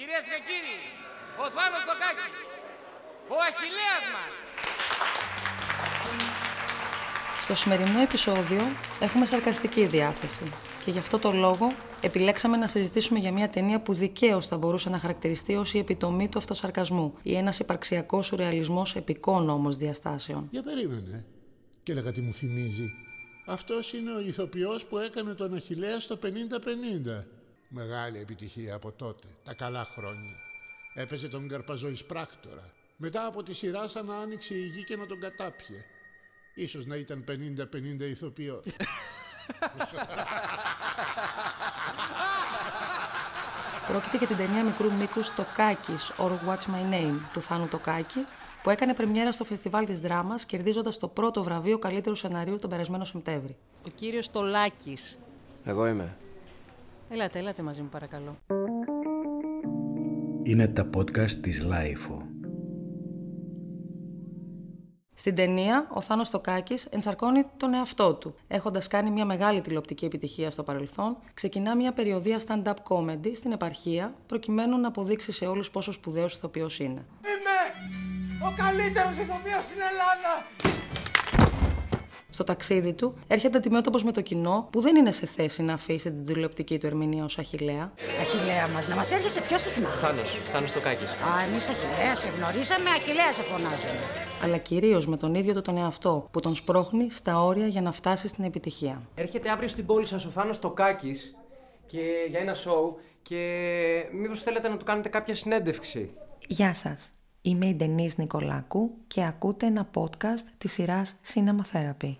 Κυρίες και κύριοι, ο Θάνος Τοκάκης, ο Αχιλέας μας. Στο σημερινό επεισόδιο έχουμε σαρκαστική διάθεση και γι' αυτό το λόγο επιλέξαμε να συζητήσουμε για μια ταινία που δικαίως θα μπορούσε να χαρακτηριστεί ως η επιτομή του αυτοσαρκασμού ή ένας υπαρξιακός σουρεαλισμός επικών όμως διαστάσεων. Για περίμενε. Και έλεγα τι μου θυμίζει. Αυτός είναι ο ηθοποιός που έκανε τον Αχιλέα στο 50-50. Μεγάλη επιτυχία από τότε, τα καλά χρόνια. Έπαιζε τον Καρπαζό πράκτορα. Μετά από τη σειρά σαν να άνοιξε η γη και να τον κατάπιε. Ίσως να ήταν 50-50 ηθοποιός. Πρόκειται για την ταινία μικρού μήκους Το Κάκη, or What's My Name, του Θάνου Τοκάκη, που έκανε πρεμιέρα στο φεστιβάλ της Δράμας, κερδίζοντας το πρώτο βραβείο καλύτερου σενάριου τον περασμένο Σεπτέμβρη. Ο κύριος Τοκάκης. Εγώ είμαι. Ελάτε, ελάτε μαζί μου παρακαλώ. Είναι τα podcast της LiFO. Στην ταινία, ο Θάνος Τοκάκης ενσαρκώνει τον εαυτό του. Έχοντας κάνει μια μεγάλη τηλεοπτική επιτυχία στο παρελθόν, ξεκινά μια περιοδεία stand-up comedy στην επαρχία, προκειμένου να αποδείξει σε όλους πόσο σπουδαίος ηθοποιός είναι. Είμαι ο καλύτερος ηθοποιός στην Ελλάδα. Στο ταξίδι του έρχεται αντιμέτωπος με το κοινό που δεν είναι σε θέση να αφήσει την τηλεοπτική του ερμηνεία ως Αχηλέα. Αχιλέα μας, να μας έρχεσαι πιο συχνά. Θάνος, Θάνος Τοκάκης. Α, εμείς Αχιλέα σε γνωρίσαμε, Αχιλέα σε φωνάζουμε. αλλά κυρίως με τον ίδιο του τον εαυτό που τον σπρώχνει στα όρια για να φτάσει στην επιτυχία. Έρχεται αύριο στην πόλη σας ο Θάνος Τοκάκης και για ένα σοου και μήπως θέλετε να του κάνετε κάποια συνέντευξη. Γεια σας. Είμαι η Ντενής Νικολάκου και ακούτε ένα podcast της σειράς Cinema Therapy.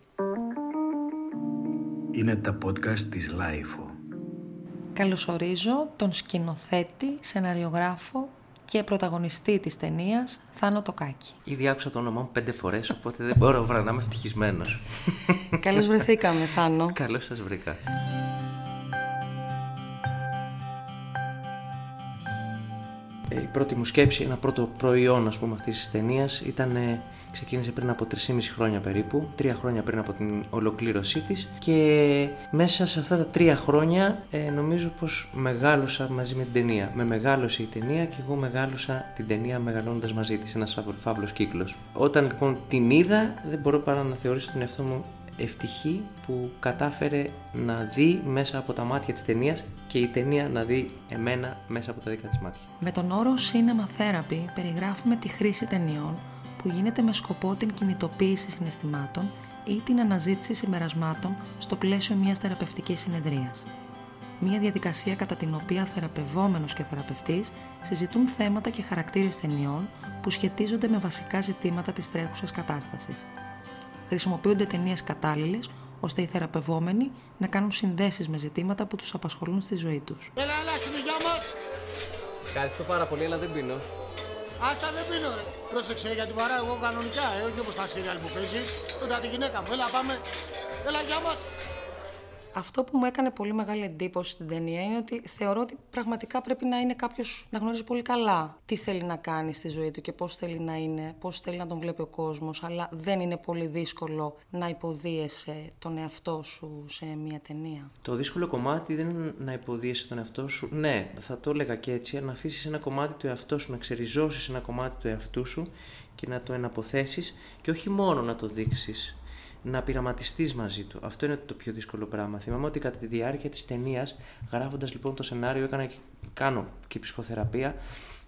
Είναι τα podcast της LiFO. Καλωσορίζω τον σκηνοθέτη, σεναριογράφο και πρωταγωνιστή της ταινίας Θάνο Τοκάκη. Ήδη άκουσα το όνομά μου πέντε φορές, οπότε δεν μπορώ παρά να είμαι ευτυχισμένος. Καλώς βρεθήκαμε, Θάνο. Καλώς σας βρήκα. Ε, Η πρώτη μου σκέψη, ένα πρώτο προϊόν ας πούμε αυτής της ταινίας ήταν ε, ξεκίνησε πριν από 3,5 χρόνια περίπου, τρία χρόνια πριν από την ολοκλήρωσή της και μέσα σε αυτά τα τρία χρόνια ε, νομίζω πως μεγάλωσα μαζί με την ταινία. Με μεγάλωσε η ταινία και εγώ μεγάλωσα την ταινία μεγαλώνοντας μαζί της, ένας φαύλο- φαύλος κύκλος. Όταν λοιπόν την είδα δεν μπορώ παρά να θεωρήσω τον εαυτό μου ευτυχή που κατάφερε να δει μέσα από τα μάτια της ταινίας και η ταινία να δει εμένα μέσα από τα δικά της μάτια. Με τον όρο Cinema Therapy περιγράφουμε τη χρήση ταινιών που γίνεται με σκοπό την κινητοποίηση συναισθημάτων ή την αναζήτηση συμπερασμάτων στο πλαίσιο μιας θεραπευτικής συνεδρίας. Μια διαδικασία κατά την οποία θεραπευόμενος και θεραπευτής συζητούν θέματα και χαρακτήρες ταινιών που σχετίζονται με βασικά ζητήματα της τρέχουσας κατάστασης. Χρησιμοποιούνται ταινίες κατάλληλες ώστε οι θεραπευόμενοι να κάνουν συνδέσεις με ζητήματα που τους απασχολούν στη ζωή τους. Έλα, έλα, στην υγειά μας. Ευχαριστώ πάρα πολύ, αλλά δεν πίνω. Άστα δεν πίνω ρε. Πρόσεξε γιατί βαράω εγώ κανονικά, ε, όχι όπως τα σύριαλ που παίζεις. Τότε τη γυναίκα μου. Έλα, πάμε. Έλα, γεια μας. Αυτό που μου έκανε πολύ μεγάλη εντύπωση στην ταινία είναι ότι θεωρώ ότι πραγματικά πρέπει να είναι κάποιος να γνωρίζει πολύ καλά τι θέλει να κάνει στη ζωή του και πώς θέλει να είναι, πώς θέλει να τον βλέπει ο κόσμος. Αλλά δεν είναι πολύ δύσκολο να υποδίεσαι τον εαυτό σου σε μια ταινία. Το δύσκολο κομμάτι δεν είναι να υποδίεσαι τον εαυτό σου. Ναι, θα το έλεγα και έτσι, να αφήσεις ένα κομμάτι του εαυτό σου, να ξεριζώσεις ένα κομμάτι του εαυτού σου και να το εναποθέσεις και όχι μόνο να το δείξεις. Να πειραματιστείς μαζί του. Αυτό είναι το πιο δύσκολο πράγμα. Θυμάμαι ότι κατά τη διάρκεια της ταινίας, γράφοντας λοιπόν το σενάριο, έκανα και, κάνω και ψυχοθεραπεία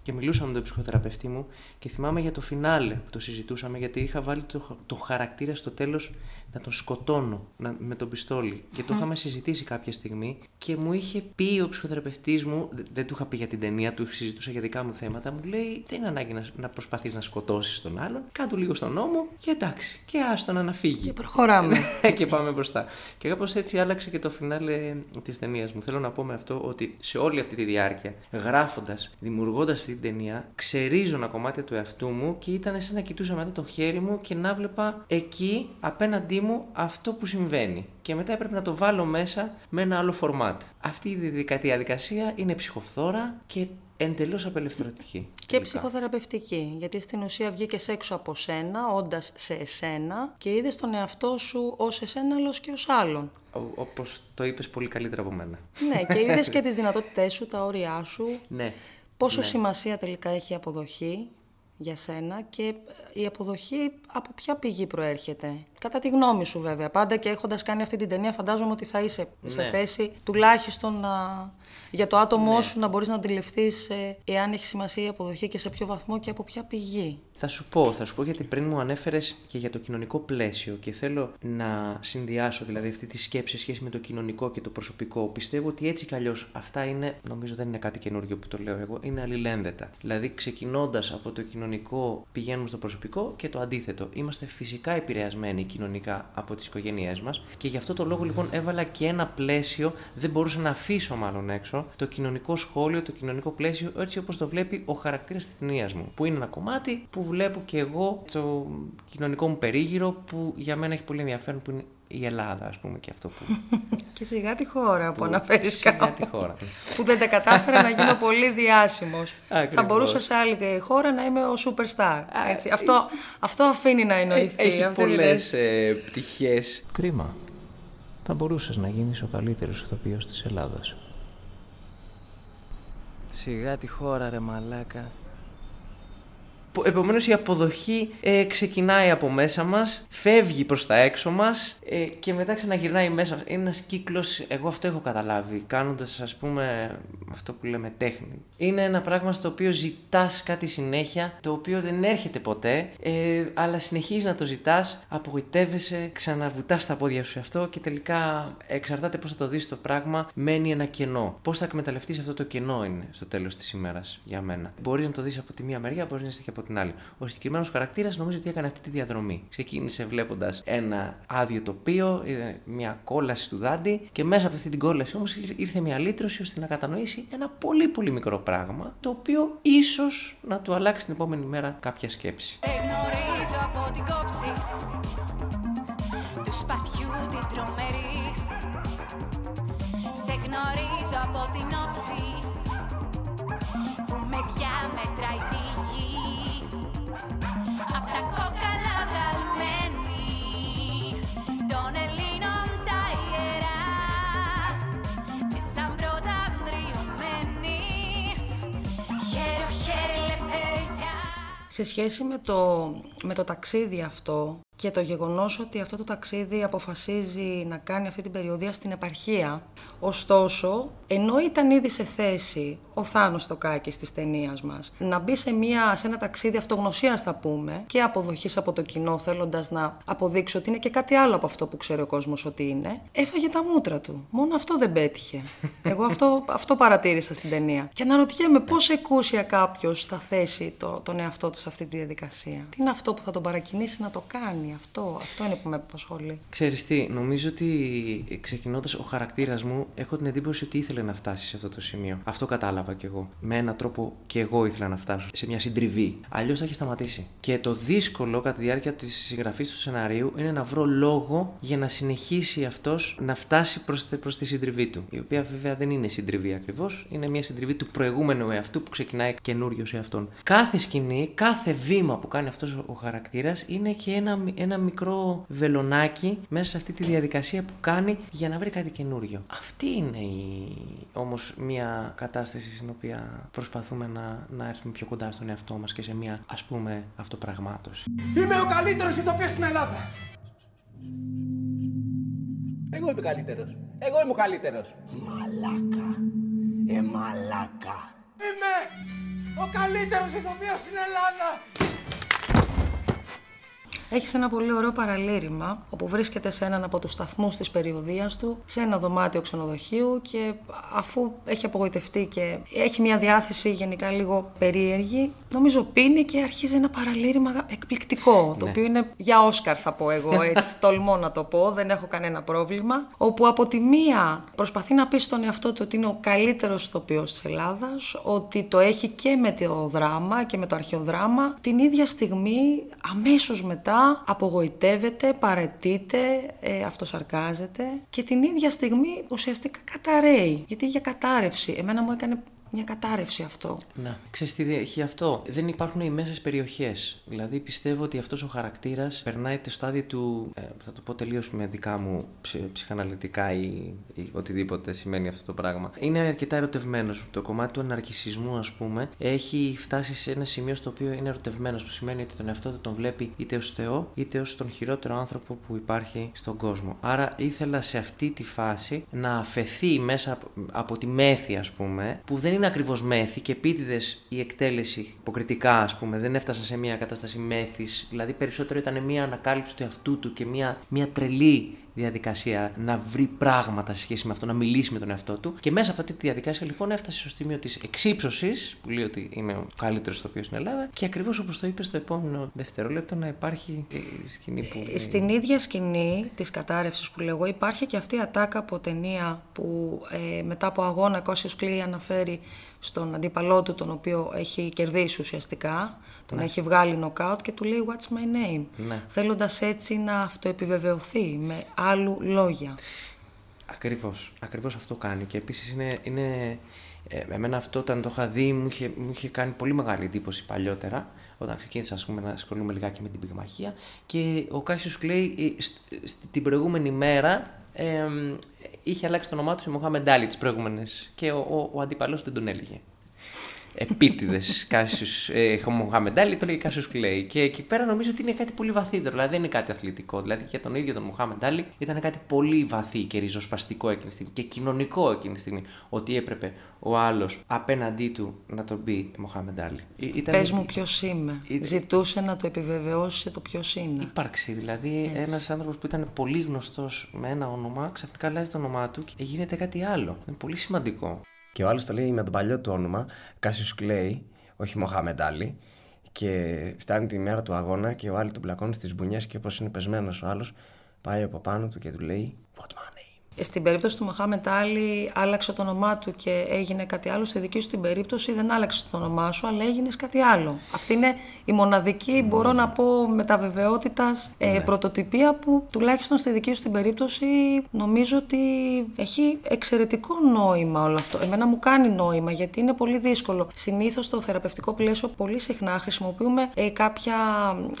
και μιλούσα με τον ψυχοθεραπευτή μου και θυμάμαι για το φινάλε που το συζητούσαμε γιατί είχα βάλει το, το χαρακτήρα στο τέλος να τον σκοτώνω να, με τον πιστόλι και το είχαμε συζητήσει κάποια στιγμή και μου είχε πει ο ψυχοθεραπευτής μου, δε- δεν του είχα πει για την ταινία, του συζητούσα για δικά μου θέματα, μου λέει δεν είναι ανάγκη να, να προσπαθείς να σκοτώσεις τον άλλον, κάτω λίγο στον νόμο και εντάξει και άστον να αναφύγει. Και προχωράμε. και πάμε μπροστά. Και κάπως έτσι άλλαξε και το φινάλε της ταινίας μου. Θέλω να πω με αυτό ότι σε όλη αυτή τη διάρκεια, γράφοντας, δημιουργώντας αυτή την ταινία, ξερίζωνα κομμάτια του εαυτού μου και ήταν σαν να κοιτούσα μετά το χέρι μου και να βλέπα εκεί απέναντί μου αυτό που συμβαίνει. Και μετά έπρεπε να το βάλω μέσα με ένα άλλο φορμάτ. Αυτή η διαδικα- διαδικασία είναι ψυχοφθόρα και εντελώς απελευθερωτική. Και τελικά. ψυχοθεραπευτική, γιατί στην ουσία βγήκες έξω από σένα, όντας σε εσένα και είδες τον εαυτό σου ως εσένα, αλλά και ως άλλον. Όπως το είπες πολύ καλύτερα από μένα. ναι, και είδες και τις δυνατότητές σου, τα όρια σου. Ναι. Πόσο Ναι. σημασία τελικά έχει η αποδοχή; Για σένα και η αποδοχή από ποια πηγή προέρχεται. Κατά τη γνώμη σου βέβαια. Πάντα και έχοντας κάνει αυτή την ταινία φαντάζομαι ότι θα είσαι σε Ναι. θέση τουλάχιστον να... για το άτομό σου να μπορείς να αντιληφθείς ε, εάν έχει σημασία η αποδοχή και σε ποιο βαθμό και από ποια πηγή. Θα σου πω, θα σου πω γιατί πριν μου ανέφερες και για το κοινωνικό πλαίσιο και θέλω να συνδυάσω δηλαδή αυτή τη σκέψη σε σχέση με το κοινωνικό και το προσωπικό. Πιστεύω ότι έτσι κι αλλιώς αυτά είναι, νομίζω δεν είναι κάτι καινούργιο που το λέω εγώ, είναι αλληλένδετα. Δηλαδή ξεκινώντας από το κοινωνικό πηγαίνουμε στο προσωπικό και το αντίθετο. Είμαστε φυσικά επηρεασμένοι κοινωνικά από τις οικογένειές μας και γι' αυτό το λόγο λοιπόν έβαλα και ένα πλαίσιο, δεν μπορούσα να αφήσω μάλλον έξω, το κοινωνικό σχόλιο, το κοινωνικό πλαίσιο έτσι όπως το βλέπει ο χαρακτήρας της ταινία μου. Που είναι ένα κομμάτι που βλέπω και εγώ το κοινωνικό μου περίγυρο που για μένα έχει πολύ ενδιαφέρον που είναι η Ελλάδα, ας πούμε, και αυτό που. Και σιγά τη χώρα που, που- αναφέρεις σιγά κάπου. τη χώρα. που δεν τα κατάφερα να γίνω πολύ διάσημος. Ακριβώς. Θα μπορούσα σε άλλη χώρα να είμαι ο superstar. Έτσι. Αυτό, αυτό αφήνει να εννοηθεί. Έχει αυτή τη πολλές αίσθηση. πτυχές. Κρίμα. Θα μπορούσες να γίνεις ο καλύτερος ηθοποιός της Ελλάδας. Σιγά τη χώρα, ρε μαλάκα. Επομένως, η αποδοχή ε, ξεκινάει από μέσα μας, φεύγει προς τα έξω μας ε, και μετά ξαναγυρνάει μέσα. Είναι ένας κύκλος, εγώ αυτό έχω καταλάβει, κάνοντας ας πούμε αυτό που λέμε τέχνη. Είναι ένα πράγμα στο οποίο ζητάς κάτι συνέχεια, το οποίο δεν έρχεται ποτέ, ε, αλλά συνεχίζεις να το ζητάς, απογοητεύεσαι, ξαναβουτάς τα πόδια σου σε αυτό και τελικά εξαρτάται πώς θα το δεις το πράγμα, μένει ένα κενό. Πώς θα εκμεταλλευτείς αυτό το κενό είναι στο τέλος της ημέρας για μένα. Μπορείς να το δεις από τη μία μεριά, μπορείς να δεις και από την άλλη. Ο συγκεκριμένος χαρακτήρας νομίζω ότι έκανε αυτή τη διαδρομή. Ξεκίνησε βλέποντας ένα άδειο τοπίο, είδε μια κόλαση του δάντη και μέσα από αυτή την κόλαση όμως ήρθε μια λύτρωση ώστε να κατανοήσει ένα πολύ πολύ μικρό πράγμα το οποίο ίσως να του αλλάξει την επόμενη μέρα κάποια σκέψη. Σε γνωρίζω από την κόψη του σπαθιού την τρομερή Σε γνωρίζω από την όψη που με διάμετρα η Σε σχέση με το, με το ταξίδι αυτό και το γεγονός ότι αυτό το ταξίδι αποφασίζει να κάνει αυτή την περιοδία στην επαρχία, ωστόσο, ενώ ήταν ήδη σε θέση ο Θάνος Στοκάκης της ταινίας μας να μπει σε, μια, σε ένα ταξίδι αυτογνωσίας θα πούμε και αποδοχής από το κοινό θέλοντας να αποδείξει ότι είναι και κάτι άλλο από αυτό που ξέρει ο κόσμος ότι είναι, έφαγε τα μούτρα του. Μόνο αυτό δεν πέτυχε. Εγώ αυτό, αυτό παρατήρησα στην ταινία. Και αναρωτιέμαι πώς εκούσια κάποιος θα θέσει το, τον εαυτό του σε αυτή τη διαδικασία. Τι είναι αυτό που θα τον παρακινήσει να το κάνει. Αυτό, αυτό είναι που με απασχολεί. Ξέρεις τι, νομίζω ότι ξεκινώντας ο χαρακτήρας μου, έχω την εντύπωση ότι ήθελε να φτάσει σε αυτό το σημείο. Αυτό κατάλαβα κι εγώ. Με έναν τρόπο και εγώ ήθελα να φτάσω σε μια συντριβή. Αλλιώς θα έχει σταματήσει. Και το δύσκολο κατά τη διάρκεια της συγγραφής του σεναρίου είναι να βρω λόγο για να συνεχίσει αυτός να φτάσει προς προς τη συντριβή του. Η οποία βέβαια δεν είναι συντριβή ακριβώς, είναι μια συντριβή του προηγούμενου εαυτού που ξεκινάει καινούριο σε αυτόν. Κάθε σκηνή, κάθε βήμα που κάνει αυτός ο χαρακτήρας είναι και ένα, ένα μικρό βελονάκι μέσα σε αυτή τη διαδικασία που κάνει για να βρει κάτι καινούριο. Αυτή είναι η... όμως μια κατάσταση στην οποία προσπαθούμε να, να έρθουμε πιο κοντά στον εαυτό μας και σε μια ας πούμε αυτοπραγμάτωση. Είμαι ο καλύτερος ηθοποιός στην Ελλάδα. Εγώ είμαι καλύτερος. Εγώ είμαι ο καλύτερος. Μαλάκα. Ε, μαλάκα. Είμαι ο καλύτερος ηθοποιός στην Ελλάδα. Έχεις ένα πολύ ωραίο παραλήρημα όπου βρίσκεται σε έναν από τους σταθμούς της περιοδίας του, σε ένα δωμάτιο ξενοδοχείου και αφού έχει απογοητευτεί και έχει μια διάθεση γενικά λίγο περίεργη, νομίζω πίνει και αρχίζει ένα παραλήρημα εκπληκτικό. Το Ναι. οποίο είναι για Όσκαρ, θα πω εγώ έτσι. τολμώ να το πω, δεν έχω κανένα πρόβλημα. Όπου από τη μία προσπαθεί να πει στον εαυτό του ότι είναι ο καλύτερος ηθοποιός της Ελλάδας, ότι το έχει και με το δράμα και με το αρχαιοδράμα. Την ίδια στιγμή, αμέσως μετά, απογοητεύεται, παρετείται, ε, αυτοσαρκάζεται και την ίδια στιγμή ουσιαστικά καταραίει. Γιατί για κατάρρευση, εμένα μου έκανε μια κατάρρευση αυτό. Να, ξέρεις τι έχει αυτό. Δεν υπάρχουν οι μέσες περιοχές. Δηλαδή πιστεύω ότι αυτός ο χαρακτήρας περνάει το στάδιο του, ε, θα το πω τελείως με δικά μου ψ- ψυχαναλυτικά ή, ή οτιδήποτε σημαίνει αυτό το πράγμα. Είναι αρκετά ερωτευμένος. Το κομμάτι του αναρκησισμού ας πούμε έχει φτάσει σε ένα σημείο στο οποίο είναι ερωτευμένος που σημαίνει ότι τον εαυτό του τον βλέπει είτε ως Θεό είτε ως τον χειρότερο άνθρωπο που υπάρχει στον κόσμο. Άρα ήθελα σε αυτή τη φάση να αφαιθεί μέσα από, από τη μέθη ας πούμε που δεν είναι ακριβώς μέθη και επίτηδες η εκτέλεση υποκριτικά ας πούμε δεν έφτασα σε μια κατάσταση μέθης. Δηλαδή περισσότερο ήταν μια ανακάλυψη του εαυτού του και μια, μια τρελή διαδικασία να βρει πράγματα σε σχέση με αυτό, να μιλήσει με τον εαυτό του. Και μέσα από αυτή τη διαδικασία λοιπόν έφτασε στο σημείο της εξύψωσης, που λέει ότι είμαι ο καλύτερος ηθοποιός στην Ελλάδα, και ακριβώς όπως το είπε στο επόμενο δευτερόλεπτο να υπάρχει η σκηνή που. Ε, Στην ίδια σκηνή της κατάρρευσης που λέγω υπάρχει και αυτή η ατάκα από ταινία που ε, μετά από αγώνα Κώσιος Κλή αναφέρει στον αντίπαλό του τον οποίο έχει κερδίσει ουσιαστικά, τον Ναι. έχει βγάλει νοκάουτ και του λέει What's my name, Ναι. θέλοντας έτσι να αυτοεπιβεβαιωθεί με άλλου λόγια. Ακριβώς, ακριβώς αυτό κάνει και επίσης είναι, είναι ε, εμένα αυτό όταν το είχα δει μου είχε, μου είχε κάνει πολύ μεγάλη εντύπωση παλιότερα όταν ξεκίνησα ας πούμε, να ασχολούμαι λιγάκι με την πυγμαχία και ο Κάσιος Κλέη ε, σ- σ- την προηγούμενη μέρα ε, είχε αλλάξει το όνομά του σε Μοχάμεντ Άλι τις προηγούμενες και ο, ο, ο αντίπαλος δεν τον έλεγε. Επίτηδες Κάσιους ε, Μοχάμεντ Άλι, τον έλεγε Κάσιους Κλέι. Και εκεί πέρα νομίζω ότι είναι κάτι πολύ βαθύτερο. Δηλαδή δεν είναι κάτι αθλητικό. Δηλαδή για τον ίδιο τον Μοχάμεντ Άλι ήταν κάτι πολύ βαθύ και ριζοσπαστικό εκείνη τη στιγμή και κοινωνικό εκείνη τη στιγμή. Ότι έπρεπε ο άλλος απέναντί του να τον πει Μοχάμεντ Άλι. Ε, Ήταν Πες μου ποιος είμαι. Ήταν- Ζητούσε να το επιβεβαιώσει σε το ποιος είναι. ύπαρξη. Δηλαδή Έτσι. ένας άνθρωπος που ήταν πολύ γνωστός με ένα όνομα, ξαφνικά αλλάζει το όνομά του και γίνεται κάτι άλλο. Είναι πολύ σημαντικό. Και ο άλλος το λέει με τον παλιό του όνομα, Κάσιος Κλέη, όχι Μοχάμεντ Άλι. Και φτάνει τη μέρα του αγώνα και ο άλλο τον πλακώνει στις μπουνιές και όπως είναι πεσμένος ο άλλος, πάει από πάνω του και του λέει: What's my name? Στην περίπτωση του Μοχάμετ Άλι άλλαξε το όνομά του και έγινε κάτι άλλο. Στη δική σου την περίπτωση δεν άλλαξε το όνομά σου, αλλά έγινες κάτι άλλο. Αυτή είναι η μοναδική, μπορώ να πω, μεταβεβαιότητας ε, πρωτοτυπία που τουλάχιστον στη δική σου την περίπτωση νομίζω ότι έχει εξαιρετικό νόημα όλο αυτό. Εμένα μου κάνει νόημα γιατί είναι πολύ δύσκολο. Συνήθως στο θεραπευτικό πλαίσιο πολύ συχνά χρησιμοποιούμε ε, κάποια,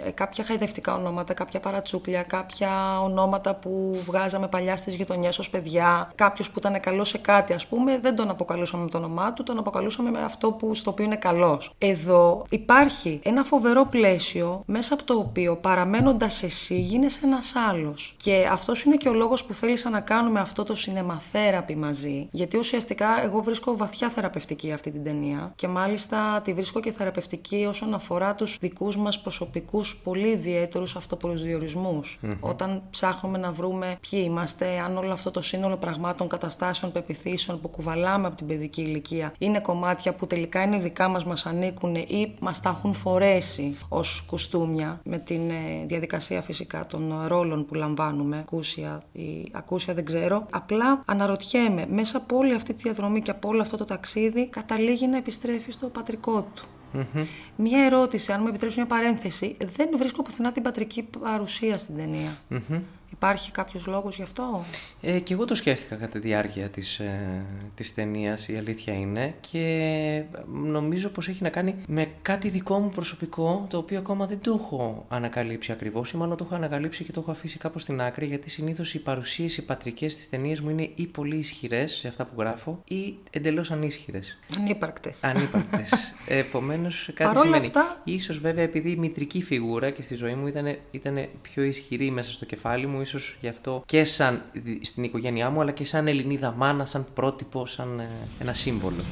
ε, κάποια χαϊδευτικά ονόματα, κάποια παρατσούκλια, κάποια ονόματα που βγάζαμε παλιά στις γειτονιές ω παιδιά. Κάποιος που ήταν καλός σε κάτι, ας πούμε, δεν τον αποκαλούσαμε με το όνομά του, τον αποκαλούσαμε με αυτό που, στο οποίο είναι καλός. Εδώ υπάρχει ένα φοβερό πλαίσιο μέσα από το οποίο παραμένοντας εσύ γίνεσαι ένας άλλος. Και αυτός είναι και ο λόγος που θέλησα να κάνουμε αυτό το cinema μαζί. Γιατί ουσιαστικά εγώ βρίσκω βαθιά θεραπευτική αυτή την ταινία και μάλιστα τη βρίσκω και θεραπευτική όσον αφορά τους δικούς μας προσωπικούς πολύ ιδιαίτερους αυτοπροσδιορισμούς. Όταν ψάχνουμε να βρούμε ποιοι είμαστε, αν όλο αυτό το σύνολο πραγμάτων, καταστάσεων, πεπιθήσεων που κουβαλάμε από την παιδική ηλικία είναι κομμάτια που τελικά είναι δικά μας, μας ανήκουν ή μας τα έχουν φορέσει ως κουστούμια με την ε, διαδικασία φυσικά των ρόλων που λαμβάνουμε, ακούσια ή ακούσια δεν ξέρω. Απλά αναρωτιέμαι, μέσα από όλη αυτή τη διαδρομή και από όλο αυτό το ταξίδι καταλήγει να επιστρέφει στο πατρικό του. Μία ερώτηση, αν μου επιτρέψεις μια παρένθεση. Δεν βρίσκω πουθενά την πατρική παρουσία στην ταινία. Υπάρχει κάποιος λόγος γι' αυτό; Ε, και εγώ το σκέφτηκα κατά τη διάρκεια της, ε, της ταινίας, η αλήθεια είναι, και νομίζω πως έχει να κάνει με κάτι δικό μου προσωπικό, το οποίο ακόμα δεν το έχω ανακαλύψει ακριβώς, ή μάλλον το έχω ανακαλύψει και το έχω αφήσει κάπως στην άκρη, γιατί συνήθως οι παρουσίες, οι πατρικές στις ταινίες μου είναι ή πολύ ισχυρές σε αυτά που γράφω, ή εντελώς ανίσχυρες. Ανύπαρκτες. Ανύπαρκτες. Επομένως, κάτι Παρόλα σημαίνει. αυτά- Ίσως βέβαια επειδή η μητρική φιγούρα και στη ζωή μου ήταν, ήταν πιο ισχυρή μέσα στο κεφάλι μου, ίσως γι' αυτό και σαν δι- στην οικογένειά μου, αλλά και σαν Ελληνίδα μάνα, σαν πρότυπο, σαν ε, ένα σύμβολο.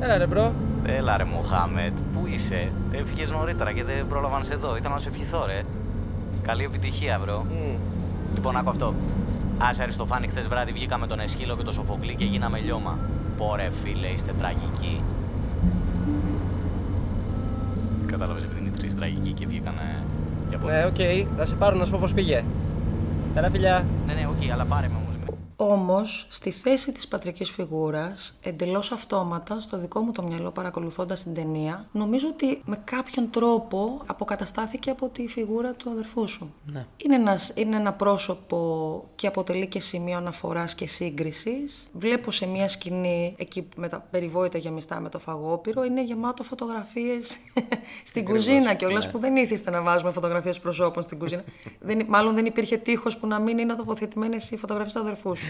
Έλα ρε bro. Έλα ρε Μοχάμετ, πού είσαι; Έφυγε νωρίτερα και δεν πρόλαβα να σε δω. Ήταν να σε ευχηθώ, ρε. Καλή επιτυχία, bro. Λοιπόν, άκου αυτό. Άσε Αριστοφάνη, χθες βράδυ βγήκαμε τον Εσχύλο και τον Σοφοκλή και γίναμε λιώμα. Πω ρε, φίλε, είστε τραγικοί. Κατάλαβες επειδή είναι τρεις τραγικοί και βγήκανε. Για πολύ. Ναι, οκ, θα σε πάρω να σου πω πώς πήγε. Έλα φιλιά. Ναι, ναι, οκ, αλλά πάρε με όμως. Όμως, στη θέση της πατρικής φιγούρας, εντελώς αυτόματα, στο δικό μου το μυαλό παρακολουθώντας την ταινία, νομίζω ότι με κάποιον τρόπο αποκαταστάθηκε από τη φιγούρα του αδερφού σου. Ναι. Είναι, ένας, είναι ένα πρόσωπο και αποτελεί και σημείο αναφοράς και σύγκρισης. Βλέπω σε μια σκηνή, εκεί με τα περιβόητα γεμιστά με το φαγόπυρο, είναι γεμάτο φωτογραφίες στην Ακριβώς, κουζίνα κιόλας ναι. που δεν ήθιστε να βάζουμε φωτογραφίες προσώπων στην κουζίνα. δεν, μάλλον δεν υπήρχε τείχος που να μην είναι τοποθετημένες οι φωτογραφίες του αδερφού σου.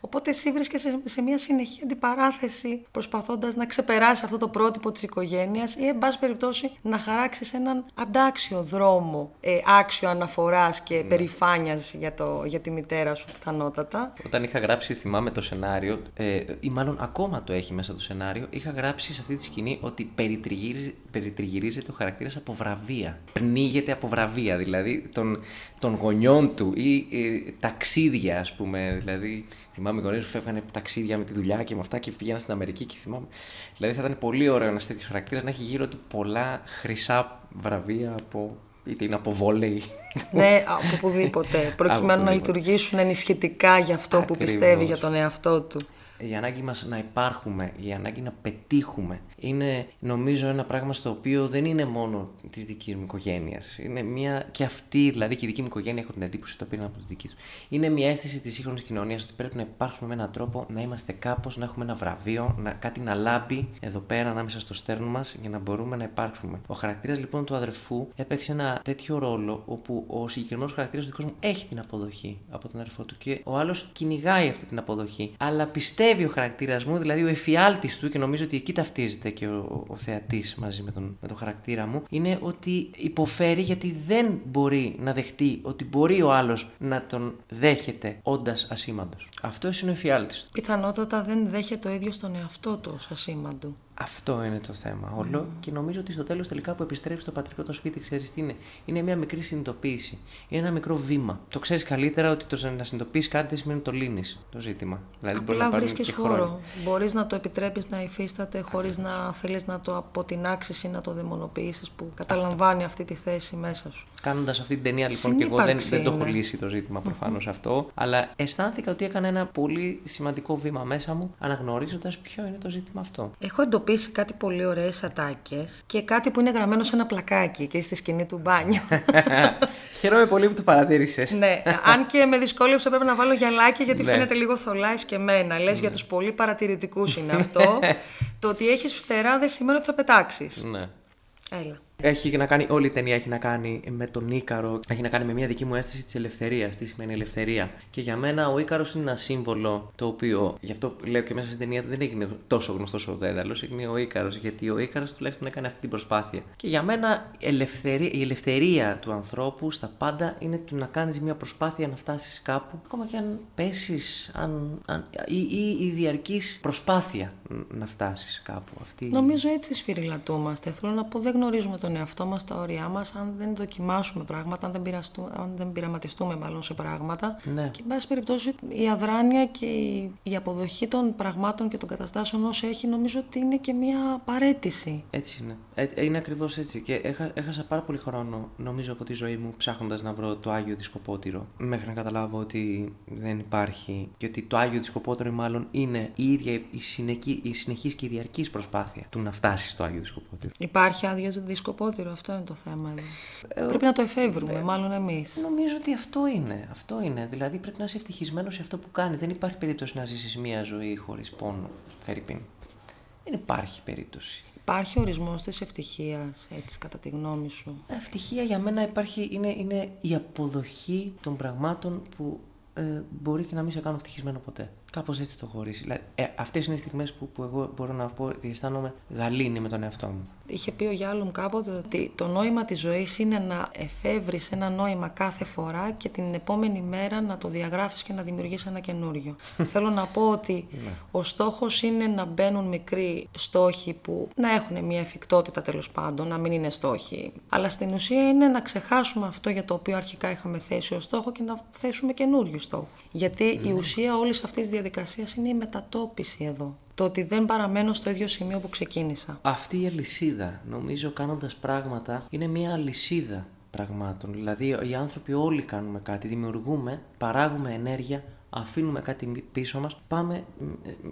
Οπότε εσύ βρίσκεσαι σε, σε μια συνεχή αντιπαράθεση προσπαθώντας να ξεπεράσεις αυτό το πρότυπο της οικογένειας ή εν πάση περιπτώσει να χαράξεις έναν αντάξιο δρόμο ε, άξιο αναφοράς και Ναι. περηφάνειας για, το, για τη μητέρα σου πιθανότατα. Όταν είχα γράψει, θυμάμαι το σενάριο, ε, ή μάλλον ακόμα το έχει μέσα το σενάριο, είχα γράψει σε αυτή τη σκηνή ότι περιτριγύριζε- περιτριγυρίζεται ο χαρακτήρας από βραβεία. Πνίγεται από βραβεία, δηλαδή των, των γονιών του ή ε, ταξίδια, ας πούμε. Δηλαδή, θυμάμαι οι γονείς μου φεύγανε ταξίδια με τη δουλειά και με αυτά και πήγαιναν στην Αμερική και θυμάμαι. Δηλαδή, θα ήταν πολύ ωραίο ένας τέτοιος χαρακτήρας να έχει γύρω του πολλά χρυσά βραβεία από. είτε είναι από βόλεϊ. ναι, από οπουδήποτε. Προκειμένου να οπουδήποτε. λειτουργήσουν ενισχυτικά για αυτό που Ακριβώς. πιστεύει για τον εαυτό του. Η ανάγκη μας να υπάρχουμε, η ανάγκη να πετύχουμε είναι νομίζω ένα πράγμα στο οποίο δεν είναι μόνο της δικής μου οικογένειας. Είναι μια και αυτή, δηλαδή και η δική μου οικογένεια έχω την εντύπωση το πήραν από τη δική τους. Είναι μια αίσθηση της σύγχρονης κοινωνίας ότι πρέπει να υπάρχουμε με έναν τρόπο, να είμαστε κάπως, να έχουμε ένα βραβείο, να, κάτι να λάμπει εδώ πέρα ανάμεσα στο στέρνο μας για να μπορούμε να υπάρξουμε. Ο χαρακτήρας λοιπόν του αδερφού έπαιξε ένα τέτοιο ρόλο όπου ο συγκεκριμένος χαρακτήρας του δικού μου έχει την αποδοχή από τον αδερφό του και ο άλλος κυνηγάει αυτή την αποδοχή. Αλλά πιστεύει ο χαρακτήρας μου, δηλαδή ο εφιάλτης του, και νομίζω ότι εκεί ταυτίζεται και ο, ο θεατής μαζί με τον, με τον χαρακτήρα μου, είναι ότι υποφέρει γιατί δεν μπορεί να δεχτεί ότι μπορεί ο άλλος να τον δέχεται όντας ασήμαντος. Αυτός είναι ο εφιάλτης του. Πιθανότατα δεν δέχεται το ίδιος στον εαυτό του ως ασήμαντο. Αυτό είναι το θέμα όλο. Και νομίζω ότι στο τέλος τελικά που επιστρέφει στο πατρικό το σπίτι, ξέρεις τι είναι; Είναι μια μικρή συνειδητοποίηση. Είναι ένα μικρό βήμα. Το ξέρεις καλύτερα ότι το να συνειδητοποιήσει κάτι δεν σημαίνει ότι το λύνεις το ζήτημα. Δηλαδή μπορεί να Απλά πάρεις βρίσκεις και χώρο. χρόνο. Μπορείς να το επιτρέπεις να υφίσταται χωρίς να θέλεις να το αποτινάξεις ή να το δαιμονοποιήσεις που καταλαμβάνει αυτή τη θέση μέσα σου. Κάνοντας αυτή την ταινία, λοιπόν, και εγώ δεν, Συνύπαρξη δεν το έχω είναι. λύσει το ζήτημα προφανώς αυτό. Αλλά αισθάνθηκα ότι έκανα ένα πολύ σημαντικό βήμα μέσα μου, αναγνωρίζοντας ποιο είναι το ζήτημα αυτό. Έχω εντοπίσει κάτι πολύ ωραίες ατάκες και κάτι που είναι γραμμένο σε ένα πλακάκι και στη σκηνή του μπάνιου. Χαίρομαι πολύ που το παρατήρησες. ναι, αν και με δυσκόλεψε πρέπει να βάλω γυαλάκια γιατί Ναι. φαίνεται λίγο θολά και μένα. Λες για τους πολύ παρατηρητικούς είναι αυτό. το ότι έχεις φτερά δεν σημαίνει ότι θα πετάξεις. Ναι. Έλα. Έχει να κάνει, όλη η ταινία έχει να κάνει με τον Ίκαρο, έχει να κάνει με μια δική μου αίσθηση της ελευθερίας. Τι σημαίνει ελευθερία. Και για μένα ο Ίκαρος είναι ένα σύμβολο το οποίο, γι' αυτό λέω και μέσα στην ταινία δεν έγινε τόσο γνωστός ο Δέδαλο, έγινε ο Ίκαρος. Γιατί ο Ίκαρος τουλάχιστον έκανε αυτή την προσπάθεια. Και για μένα ελευθερία, η ελευθερία του ανθρώπου στα πάντα είναι το να κάνεις μια προσπάθεια να φτάσεις κάπου, ακόμα και αν πέσεις, αν, αν, ή, ή η διαρκή προσπάθεια να φτάσεις κάπου. Αυτή... Νομίζω έτσι σφυριλατούμαστε. Θέλω να πω, δεν γνωρίζουμε τον εαυτό μας, τα όρια μας, αν δεν δοκιμάσουμε πράγματα, αν δεν, πειραστούμε, αν δεν πειραματιστούμε μάλλον σε πράγματα. Ναι. Και, εν πάση περιπτώσει, η αδράνεια και η, η αποδοχή των πραγμάτων και των καταστάσεων όσο έχει, νομίζω ότι είναι και μια παρέτηση. Έτσι είναι. Ε, είναι ακριβώς έτσι. Και έχα, έχασα πάρα πολύ χρόνο, νομίζω, από τη ζωή μου ψάχνοντας να βρω το Άγιο Δισκοπότηρο. Μέχρι να καταλάβω ότι δεν υπάρχει και ότι το Άγιο Δισκοπότηρο, μάλλον, είναι η ίδια η, συνεχή, η συνεχής και η διαρκής προσπάθεια του να φτάσεις στο Άγιο Δισκοπότηρο. Υπάρχει άδειο δισκοπότηρος, αυτό είναι το θέμα εδώ. πρέπει να το εφεύρουμε, μάλλον εμείς. Νομίζω ότι αυτό είναι. Αυτό είναι. Δηλαδή πρέπει να είσαι ευτυχισμένος σε αυτό που κάνεις. Δεν υπάρχει περίπτωση να ζήσεις μια ζωή χωρίς πόνο, Φερρυπίν. Δεν υπάρχει περίπτωση. Υπάρχει ορισμός της ευτυχίας, έτσι, κατά τη γνώμη σου; Ευτυχία για μένα υπάρχει, είναι, είναι η αποδοχή των πραγμάτων που ε, μπορεί και να μην σε κάνουν ευτυχισμένο ποτέ. Κάπως έτσι το χωρίσει. Δηλαδή, ε, Αυτές είναι οι στιγμές που, που εγώ μπορώ να πω ότι αισθάνομαι γαλήνη με τον εαυτό μου. Είχε πει ο Γιάλουμ κάποτε ότι το νόημα της ζωής είναι να εφεύρεις ένα νόημα κάθε φορά και την επόμενη μέρα να το διαγράφεις και να δημιουργείς ένα καινούριο. Θέλω να πω ότι ο στόχος είναι να μπαίνουν μικροί στόχοι που να έχουν μια εφικτότητα τέλος πάντων, να μην είναι στόχοι. Αλλά στην ουσία είναι να ξεχάσουμε αυτό για το οποίο αρχικά είχαμε θέσει ως στόχο και να θέσουμε καινούριους στόχους. Γιατί η ουσία όλης αυτής της διαδικασίας είναι η μετατόπιση εδώ. Το ότι δεν παραμένω στο ίδιο σημείο που ξεκίνησα. Αυτή η αλυσίδα, νομίζω κάνοντας πράγματα, είναι μια αλυσίδα πραγμάτων. Δηλαδή οι άνθρωποι όλοι κάνουμε κάτι, δημιουργούμε, παράγουμε ενέργεια αφήνουμε κάτι πίσω μας, πάμε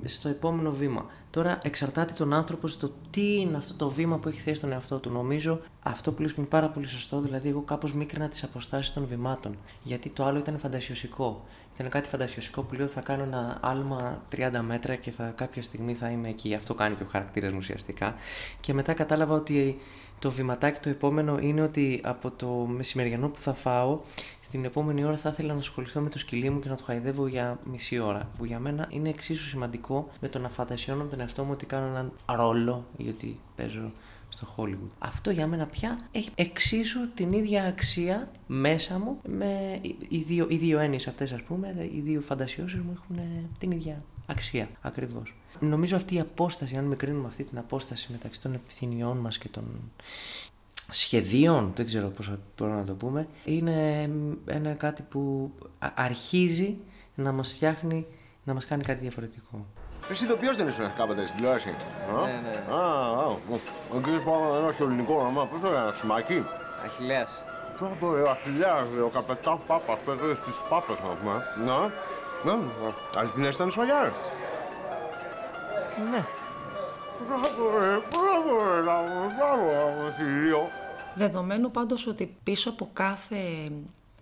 στο επόμενο βήμα. Τώρα εξαρτάται τον άνθρωπο στο τι είναι αυτό το βήμα που έχει θέσει τον εαυτό του. Νομίζω αυτό που λες είναι πάρα πολύ σωστό, δηλαδή εγώ κάπως μίκρινα τις αποστάσεις των βημάτων, γιατί το άλλο ήταν φαντασιωσικό. Ήταν κάτι φαντασιωσικό που λέω θα κάνω ένα άλμα 30 μέτρα και θα, κάποια στιγμή θα είμαι εκεί. Αυτό κάνει και ο χαρακτήρας μου ουσιαστικά. Και μετά κατάλαβα ότι το βηματάκι το επόμενο είναι ότι από το μεσημεριανό που θα φάω, στην επόμενη ώρα θα ήθελα να ασχοληθώ με το σκυλί μου και να το χαϊδεύω για μισή ώρα. Που για μένα είναι εξίσου σημαντικό με το να φαντασιώνω τον εαυτό μου ότι κάνω έναν ρόλο ή ότι παίζω στο Hollywood. Αυτό για μένα πια έχει εξίσου την ίδια αξία μέσα μου με οι δύο, οι δύο έννοιες αυτές ας πούμε, οι δύο φαντασιώσεις μου έχουν την ίδια αξία ακριβώς. Νομίζω αυτή η απόσταση, αν με κρίνουμε αυτή την απόσταση μεταξύ των επιθυμιών μας και των σχεδίων, δεν ξέρω πώς μπορούμε να το πούμε, είναι ένα κάτι που αρχίζει να μας φτιάχνει, να μας κάνει κάτι διαφορετικό. Εσύ ηθοποιός δεν ήσουν κάποτε στην τηλεόραση; Ναι, ναι. Α, α, ο κύριος Πάγο ένα ελληνικό όνομα, πώς το λένε, Σιμακή. Αχιλέας. Μπράβο, ο Αχιλέας, ο καπετάν Πάπας, που έκανε στις Πάπες, να πούμε. Ναι, ναι, αληθινές ήταν οι σφαλιάρες. Ναι. Μπράβο, ρε, μπράβο, ρε, μπράβο, Βασιλείο. Δεδομένου πάντως ότι πίσω από κάθε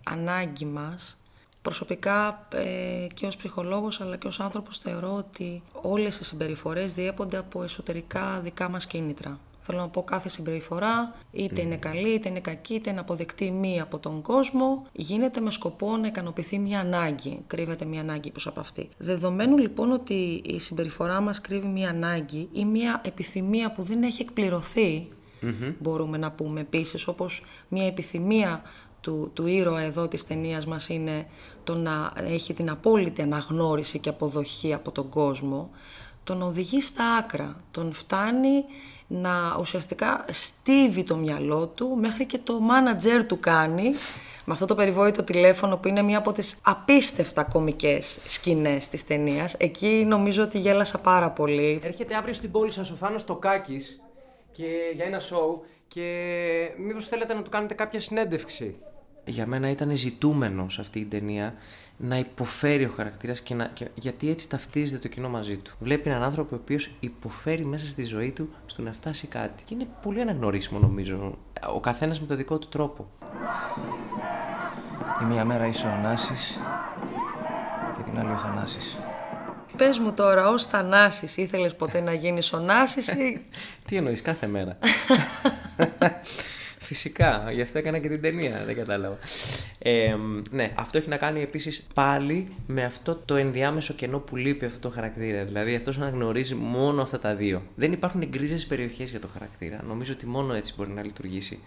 ανάγκη μας, προσωπικά ε, και ως ψυχολόγος αλλά και ως άνθρωπος θεωρώ ότι όλες οι συμπεριφορές διέπονται από εσωτερικά δικά μας κίνητρα. Θέλω να πω κάθε συμπεριφορά, είτε είναι καλή, είτε είναι κακή, είτε είναι αποδεκτή μία από τον κόσμο, γίνεται με σκοπό να ικανοποιηθεί μια ανάγκη. Κρύβεται μια ανάγκη πίσω από αυτή. Δεδομένου λοιπόν ότι η συμπεριφορά μας κρύβει μια ανάγκη ή μια επιθυμία που δεν έχει εκπληρωθεί, μπορούμε να πούμε επίσης, όπως μια επιθυμία του, του ήρωα εδώ της ταινίας μας είναι το να έχει την απόλυτη αναγνώριση και αποδοχή από τον κόσμο, τον οδηγεί στα άκρα, τον φτάνει να ουσιαστικά στίβει το μυαλό του, μέχρι και το μάνατζερ του κάνει, με αυτό το περιβόητο τηλέφωνο που είναι μία από τις απίστευτα κομικές σκηνές της ταινίας. Εκεί νομίζω ότι γέλασα πάρα πολύ. Έρχεται αύριο στην πόλη σας ο Θάνος Τοκάκης και για ένα σοου και μήπως θέλετε να του κάνετε κάποια συνέντευξη. Για μένα ήταν ζητούμενο σε αυτή την ταινία να υποφέρει ο χαρακτήρας και να, και, γιατί έτσι ταυτίζεται το κοινό μαζί του. Βλέπει έναν άνθρωπο ο οποίος υποφέρει μέσα στη ζωή του στο να φτάσει κάτι. Και είναι πολύ αναγνωρίσιμο νομίζω. Ο καθένας με το δικό του τρόπο. Τη μία μέρα είσαι ο Νάσης και την άλλη ο Θανάσης. Πες μου τώρα, ως Θανάσης, ήθελες ποτέ να γίνεις ο Νάσης ή... Τι εννοείς κάθε μέρα. Φυσικά, γι' αυτό έκανα και την ταινία, δεν κατάλαβα. Ε, ναι, αυτό έχει να κάνει επίσης πάλι με αυτό το ενδιάμεσο κενό που λείπει αυτό το χαρακτήρα. Δηλαδή αυτός αναγνωρίζει μόνο αυτά τα δύο. Δεν υπάρχουν γκρίζε περιοχές για το χαρακτήρα. Νομίζω ότι μόνο έτσι μπορεί να λειτουργήσει.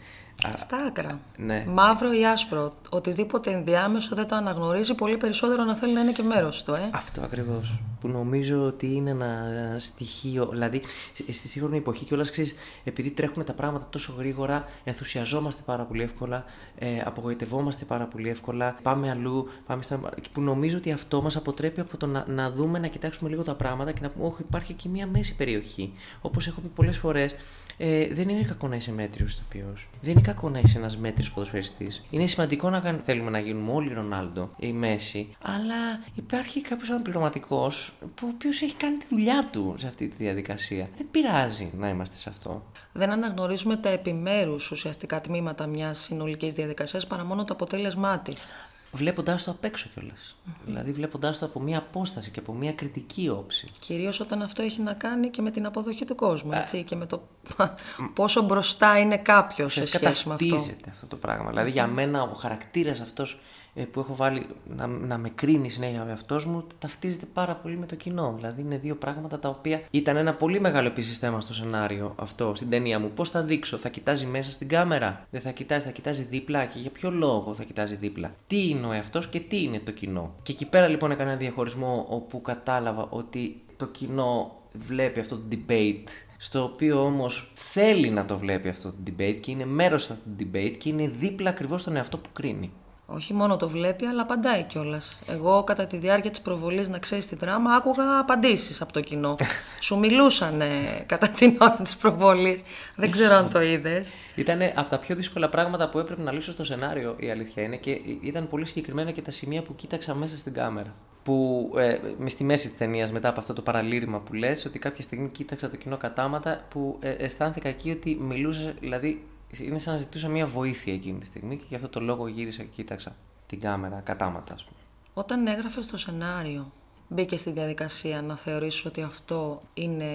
Στα άκρα. Ναι. Μαύρο ή άσπρο. Οτιδήποτε ενδιάμεσο δεν το αναγνωρίζει πολύ περισσότερο να θέλει να είναι και μέρος του, ε. Αυτό ακριβώς. Που νομίζω ότι είναι ένα στοιχείο. Δηλαδή, στη σύγχρονη εποχή κιόλας ξέρεις, επειδή τρέχουν τα πράγματα τόσο γρήγορα, ενθουσιαζόμαστε πάρα πολύ εύκολα, ε, απογοητευόμαστε πάρα πολύ εύκολα, πάμε αλλού, πάμε στα... που νομίζω ότι αυτό μας αποτρέπει από το να, να δούμε, να κοιτάξουμε λίγο τα πράγματα και να πούμε, Όχι, υπάρχει και μια μέση περιοχή. Όπως έχω πει πολλές φορές, ε, δεν είναι κακό να είσαι μέτριος ηθοποιό. Δεν είναι κακό να είσαι ένας μέτριος ποδοσφαιριστής. Είναι σημαντικό να κάνουμε, θέλουμε να γίνουμε όλοι Ρονάλντο ή Μέση, αλλά υπάρχει κάποιος αναπληρωματικός που ο οποίος έχει κάνει τη δουλειά του σε αυτή τη διαδικασία. Δεν πειράζει να είμαστε σε αυτό. Δεν αναγνωρίζουμε τα επιμέρους ουσιαστικά τμήματα μιας συνολικής διαδικασίας παρά μόνο το αποτέλεσμά της. Βλέποντάς το απ' έξω κιόλας. Δηλαδή, βλέποντάς το από μία απόσταση και από μία κριτική όψη. Κυρίως όταν αυτό έχει να κάνει και με την αποδοχή του κόσμου. Έτσι, και με το πόσο μπροστά είναι κάποιος σε σχέση με αυτό. αυτό το πράγμα. Δηλαδή, για μένα ο χαρακτήρας αυτός ε, που έχω βάλει να, να με κρίνει συνέχεια ο εαυτός μου, ταυτίζεται πάρα πολύ με το κοινό. Δηλαδή, είναι δύο πράγματα τα οποία ήταν ένα πολύ μεγάλο επίση θέμα στο σενάριο αυτό, στην ταινία μου. Πώς θα δείξω, θα κοιτάζει μέσα στην κάμερα, δεν θα κοιτάζει, θα κοιτάζει δίπλα; Και για ποιο λόγο θα κοιτάζει δίπλα; Τι είναι ο εαυτός και τι είναι το κοινό; Και εκεί πέρα λοιπόν έκανα ένα διαχωρισμό όπου κατάλαβα ότι το κοινό βλέπει αυτό το debate στο οποίο όμως θέλει να το βλέπει αυτό το debate και είναι μέρος αυτού του debate και είναι δίπλα ακριβώς στον εαυτό που κρίνει. Όχι μόνο το βλέπει, αλλά απαντάει κιόλας. Εγώ, κατά τη διάρκεια της προβολής, να ξέρεις τη δράμα, άκουγα απαντήσεις από το κοινό. Σου μιλούσαν κατά την ώρα της προβολής. Δεν ξέρω αν το είδες. Ήταν από τα πιο δύσκολα πράγματα που έπρεπε να λύσω στο σενάριο, η αλήθεια είναι, και ήταν πολύ συγκεκριμένα και τα σημεία που κοίταξα μέσα στην κάμερα. που ε, μες στη μέση της ταινίας, μετά από αυτό το παραλήρημα που λες, ότι κάποια στιγμή κοίταξα το κοινό κατάματα που ε, αισθάνθηκα εκεί ότι μιλούσες, δηλαδή είναι σαν να ζητούσα μια βοήθεια εκείνη τη στιγμή και γι' αυτό το λόγο γύρισα και κοίταξα την κάμερα κατάματα, ας πούμε. Όταν έγραφες το σενάριο, μπήκες στη διαδικασία να θεωρήσεις ότι αυτό είναι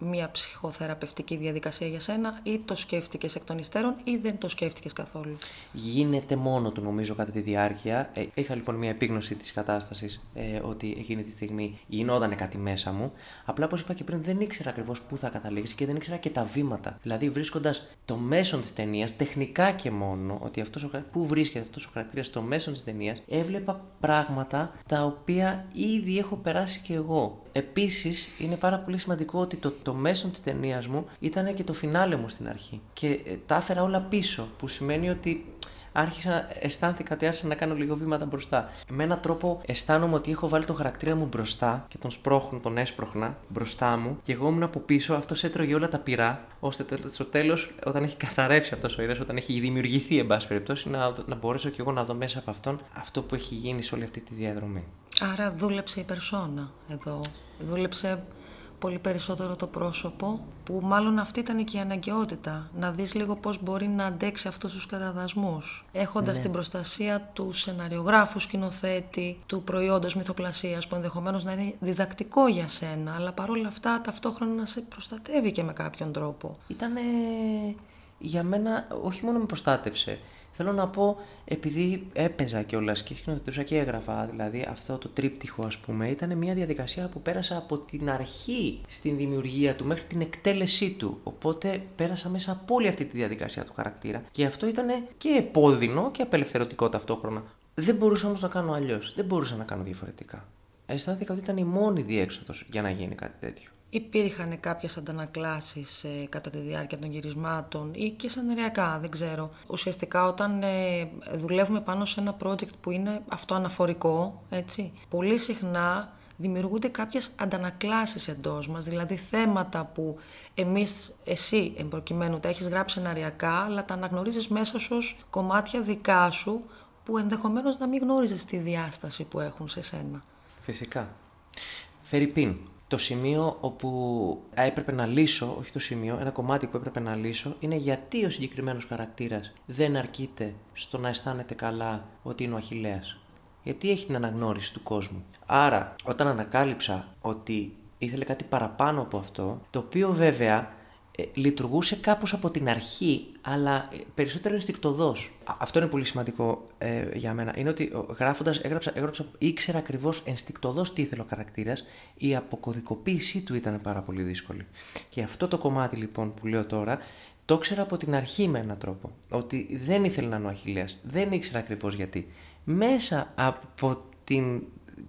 μια ψυχοθεραπευτική διαδικασία για σένα ή το σκέφτηκες εκ των υστέρων ή δεν το σκέφτηκες καθόλου; Γίνεται μόνο του νομίζω κατά τη διάρκεια. Ε, είχα λοιπόν μια επίγνωση της κατάστασης ε, ότι εκείνη τη στιγμή γινόταν κάτι μέσα μου. Απλά όπως είπα και πριν δεν ήξερα ακριβώς πού θα καταλήξει και δεν ήξερα και τα βήματα. Δηλαδή βρίσκοντας το μέσον της ταινίας, τεχνικά και μόνο, ότι αυτός ο, πού βρίσκεται αυτός ο χαρακτήρας στο μέσον της ταινίας, έβλεπα πράγματα τα οποία ήδη έχω περάσει και εγώ. Επίσης είναι πάρα πολύ σημαντικό ότι το, το μέσον της ταινίας μου ήταν και το φινάλε μου στην αρχή. Και ε, τα έφερα όλα πίσω, που σημαίνει ότι άρχισα, αισθάνθηκα ότι άρχισα να κάνω λίγο βήματα μπροστά. Με έναν τρόπο αισθάνομαι ότι έχω βάλει τον χαρακτήρα μου μπροστά και τον σπρώχνω, τον έσπρωχνα μπροστά μου και εγώ ήμουν από πίσω, αυτός έτρωγε όλα τα πυρά, ώστε στο τέλος, όταν έχει καθαρεύσει αυτός ο ήρωας, όταν έχει δημιουργηθεί, εν πάση περιπτώσει, να, να μπορέσω κι εγώ να δω μέσα από αυτόν αυτό που έχει γίνει σε όλη αυτή τη διαδρομή. Άρα δούλεψε η περσόνα εδώ. Δούλεψε πολύ περισσότερο το πρόσωπο, που μάλλον αυτή ήταν και η αναγκαιότητα. Να δεις λίγο πώς μπορεί να αντέξει αυτούς τους καταδασμούς. Έχοντας Ναι. την προστασία του σεναριογράφου, σκηνοθέτη, του προϊόντος μυθοπλασίας, που ενδεχομένως να είναι διδακτικό για σένα, αλλά παρόλα αυτά ταυτόχρονα να σε προστατεύει και με κάποιον τρόπο. Ήταν για μένα, όχι μόνο με προστάτευσε. Θέλω να πω, επειδή έπαιζα κιόλας και σκηνοθετούσα και έγραφα, δηλαδή αυτό το τρίπτυχο, ας πούμε, ήταν μια διαδικασία που πέρασα από την αρχή στην δημιουργία του μέχρι την εκτέλεσή του. Οπότε πέρασα μέσα από όλη αυτή τη διαδικασία του χαρακτήρα. Και αυτό ήταν και επώδυνο και απελευθερωτικό ταυτόχρονα. Δεν μπορούσα όμως να κάνω αλλιώς. Δεν μπορούσα να κάνω διαφορετικά. Αισθάνθηκα ότι ήταν η μόνη διέξοδος για να γίνει κάτι τέτοιο. Υπήρχαν κάποιες αντανακλάσεις ε, κατά τη διάρκεια των γυρισμάτων ή και σενεριακά, δεν ξέρω. Ουσιαστικά όταν ε, δουλεύουμε πάνω σε ένα project που είναι αυτοαναφορικό, έτσι, πολύ συχνά δημιουργούνται κάποιες αντανακλάσεις εντός μας, δηλαδή θέματα που εμείς, εσύ εμπροκειμένου, τα έχεις γράψει σεναριακά, αλλά τα αναγνωρίζεις μέσα σου ως κομμάτια δικά σου, που ενδεχομένως να μην γνώριζες τη διάσταση που έχουν σε σένα. Φυσικά. Φερρυπίν. Το σημείο όπου έπρεπε να λύσω, όχι το σημείο, ένα κομμάτι που έπρεπε να λύσω, είναι γιατί ο συγκεκριμένος χαρακτήρας δεν αρκείται στο να αισθάνεται καλά ότι είναι ο Αχιλέας. Γιατί έχει την αναγνώριση του κόσμου. Άρα, όταν ανακάλυψα ότι ήθελε κάτι παραπάνω από αυτό, το οποίο βέβαια ε, λειτουργούσε κάπως από την αρχή, αλλά ε, περισσότερο ενστικτοδός. Α, Αυτό είναι πολύ σημαντικό ε, για μένα. Είναι ότι ο, γράφοντας, έγραψα, έγραψα, ήξερα ακριβώς ενστικτοδός τι ήθελε ο χαρακτήρας. Η αποκωδικοποίησή του ήταν πάρα πολύ δύσκολη. Και αυτό το κομμάτι λοιπόν που λέω τώρα, το ήξερα από την αρχή με έναν τρόπο. Ότι δεν ήθελε να είναι ο Αχιλέας. Δεν ήξερα ακριβώς γιατί. Μέσα από την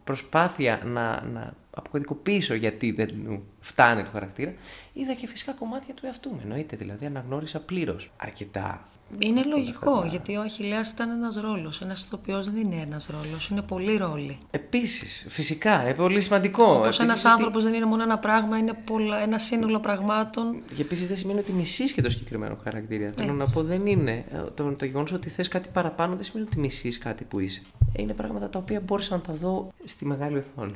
προσπάθεια να, να αποκωδικοποιήσω γιατί δεν μου φτάνει το χαρακτήρα, είδα και φυσικά κομμάτια του εαυτού μου. Εννοείται, δηλαδή αναγνώρισα πλήρως αρκετά. Είναι λογικό, γιατί ο Αχιλέας ήταν ένας ρόλος. Ένας ηθοποιός δεν είναι ένας ρόλος, είναι πολλοί ρόλοι. Επίσης, φυσικά, είναι πολύ σημαντικό. Όπως Επίσης, ένας ότι- άνθρωπος δεν είναι μόνο ένα πράγμα, είναι πολλά, ένα σύνολο πραγμάτων. Και επίσης δεν σημαίνει ότι μισείς και το συγκεκριμένο χαρακτήρα. Θέλω να Έτσι. πω, δεν είναι. Ε, Το, το γεγονός ότι θες κάτι παραπάνω δεν σημαίνει ότι μισείς κάτι που είσαι. Ε, Είναι πράγματα τα οποία μπόρεσα να τα δω στη μεγάλη οθόνη.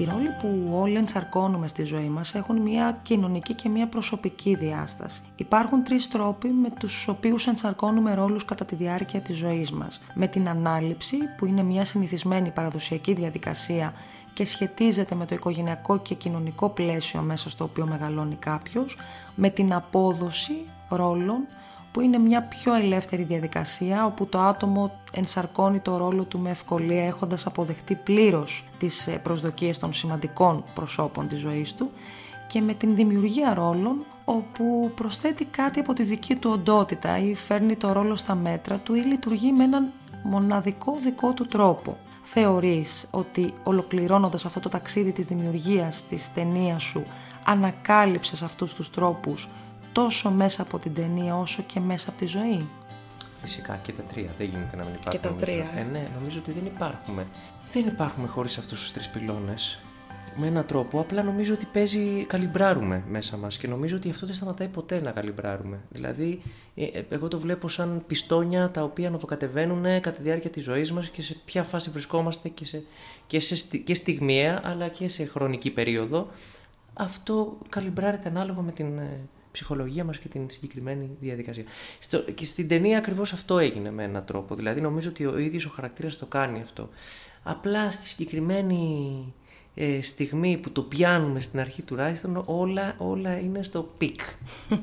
Οι ρόλοι που όλοι ενσαρκώνουμε στη ζωή μας έχουν μια κοινωνική και μια προσωπική διάσταση. Υπάρχουν τρεις τρόποι με τους οποίους ενσαρκώνουμε ρόλους κατά τη διάρκεια της ζωής μας. Με την ανάληψη, που είναι μια συνηθισμένη παραδοσιακή διαδικασία και σχετίζεται με το οικογενειακό και κοινωνικό πλαίσιο μέσα στο οποίο μεγαλώνει κάποιος. Με την απόδοση ρόλων, που είναι μια πιο ελεύθερη διαδικασία όπου το άτομο ενσαρκώνει το ρόλο του με ευκολία έχοντας αποδεχτεί πλήρως τις ε, προσδοκίες των σημαντικών προσώπων της ζωής του και με την δημιουργία ρόλων όπου προσθέτει κάτι από τη δική του οντότητα ή φέρνει το ρόλο στα μέτρα του ή λειτουργεί με έναν μοναδικό δικό του τρόπο. Θεωρείς ότι ολοκληρώνοντας αυτό το ταξίδι της δημιουργίας της ταινία σου ανακάλυψες αυτούς τους τρόπους τόσο μέσα από την ταινία όσο και μέσα από τη ζωή; Φυσικά και τα τρία. Δεν γίνεται να μην υπάρχουν. τα νομίζω. τρία, ε. Ε, ναι, νομίζω ότι δεν υπάρχουμε. Δεν υπάρχουμε χωρίς αυτούς τους τρεις πυλώνες. Με έναν τρόπο. Απλά νομίζω ότι παίζει, καλυμπράρουμε μέσα μας και νομίζω ότι αυτό δεν σταματάει ποτέ να καλυμπράρουμε. Δηλαδή, ε, ε, εγώ το βλέπω σαν πιστόνια τα οποία ανεβοκατεβαίνουν κατά τη διάρκεια της ζωής μας και σε ποια φάση βρισκόμαστε και, σε, και, σε, στι- και στιγμιαία αλλά και σε χρονική περίοδο. Αυτό καλιμπράρεται ανάλογα με την ε, ψυχολογία μας και την συγκεκριμένη διαδικασία. Στο, και στην ταινία ακριβώς αυτό έγινε με έναν τρόπο. Δηλαδή νομίζω ότι ο ίδιος ο χαρακτήρας το κάνει αυτό. Απλά στη συγκεκριμένη ε, στιγμή που το πιάνουμε στην αρχή τουλάχιστον όλα, όλα είναι στο peak.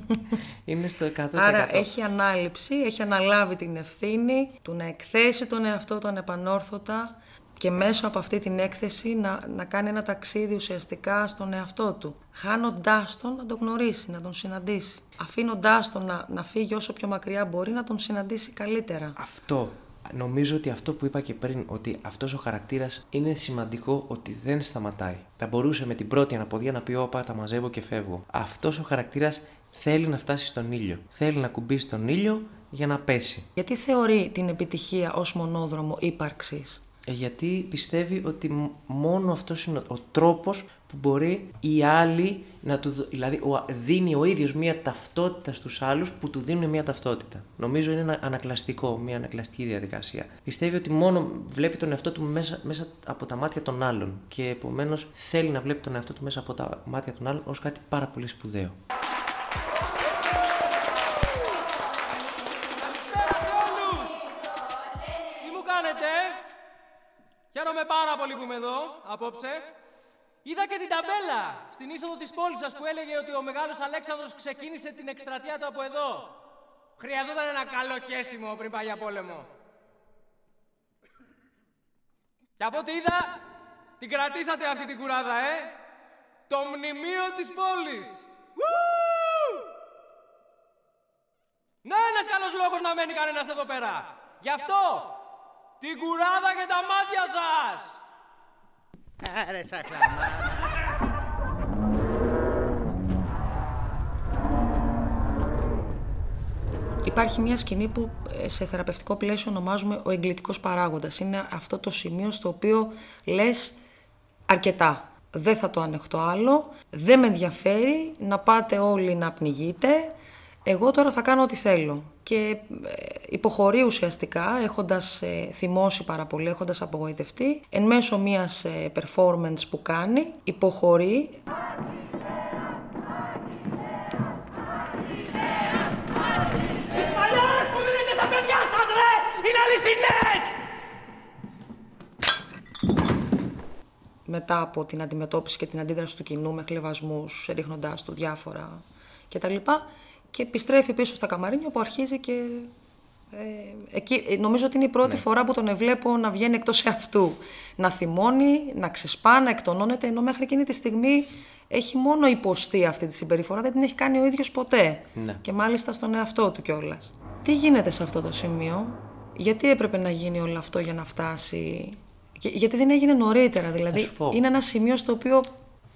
είναι στο 100%. Άρα έχει ανάληψη, έχει αναλάβει την ευθύνη του να εκθέσει τον εαυτό τον επανόρθωτα και μέσω από αυτή την έκθεση να, να κάνει ένα ταξίδι ουσιαστικά στον εαυτό του. Χάνοντάς τον να τον γνωρίσει, να τον συναντήσει. Αφήνοντάς τον να, να φύγει όσο πιο μακριά μπορεί να τον συναντήσει καλύτερα. Αυτό. Νομίζω ότι αυτό που είπα και πριν, ότι αυτός ο χαρακτήρας είναι σημαντικό ότι δεν σταματάει. Θα μπορούσε με την πρώτη αναποδία να πει όπα τα μαζεύω και φεύγω. Αυτός ο χαρακτήρας θέλει να φτάσει στον ήλιο. Θέλει να κουμπίσει τον ήλιο για να πέσει. Γιατί θεωρεί την επιτυχία ως μονόδρομο ύπαρξης; Ε, γιατί πιστεύει ότι μ- μόνο αυτός είναι ο, ο τρόπος που μπορεί οι άλλοι να του δω- δηλαδή ο, δίνει ο ίδιος μια ταυτότητα στους άλλους που του δίνουν μια ταυτότητα. Νομίζω είναι ένα ανακλαστικό, μια ανακλαστική διαδικασία. Πιστεύει ότι μόνο βλέπει τον εαυτό του μέσα, μέσα από τα μάτια των άλλων και επομένως θέλει να βλέπει τον εαυτό του μέσα από τα μάτια των άλλων ως κάτι πάρα πολύ σπουδαίο. Καλησπέρα σε όλους! Τι μου κάνετε; Χαίρομαι πάρα πολύ που είμαι εδώ, απόψε. Είδα και την ταμπέλα στην είσοδο της πόλης σας που έλεγε ότι ο Μεγάλος Αλέξανδρος ξεκίνησε την εκστρατεία του από εδώ. Χρειαζόταν ένα καλό χέσιμο πριν πάει για πόλεμο. Και από ό,τι είδα, την κρατήσατε αυτή την κουράδα, ε! Το μνημείο της πόλης! Ου! Ναι, ένας καλός λόγος να μένει κανένας εδώ πέρα. Γι' αυτό, την κουράδα και τα μάτια σας! Άρε σαν Υπάρχει μια σκηνή που ε, σε θεραπευτικό πλαίσιο ονομάζουμε ο εγκλητικός παράγοντας. Είναι αυτό το σημείο στο οποίο λες αρκετά. Δεν θα το ανεχτώ άλλο, δεν με ενδιαφέρει να πάτε όλοι να πνιγείτε, εγώ τώρα θα κάνω ό,τι θέλω. Και ε, υποχωρεί ουσιαστικά, έχοντας ε, θυμώσει πάρα πολύ, έχοντας απογοητευτεί, εν μέσω μιας ε, performance που κάνει, υποχωρεί, Τις μαλλιάρες που δίνετε στα παιδιά σας, ρε! Είναι αληθινές! μετά από την αντιμετώπιση και την αντίδραση του κοινού με χλεβασμούς, ρίχνοντάς του διάφορα κτλ. Και επιστρέφει πίσω στα καμαρίνια που αρχίζει και... Ε, εκεί, ε, νομίζω ότι είναι η πρώτη φορά που τον βλέπω να βγαίνει εκτός εαυτού. Να θυμώνει, να ξεσπά, να εκτονώνεται, ενώ μέχρι εκείνη τη στιγμή έχει μόνο υποστεί αυτή τη συμπεριφορά, δεν την έχει κάνει ο ίδιος ποτέ. Ναι. Και μάλιστα στον εαυτό του κιόλας. Τι γίνεται σε αυτό το σημείο, γιατί έπρεπε να γίνει όλο αυτό για να φτάσει; Και- γιατί δεν έγινε νωρίτερα, δηλαδή. σου πω. Είναι ένα σημείο στο οποίο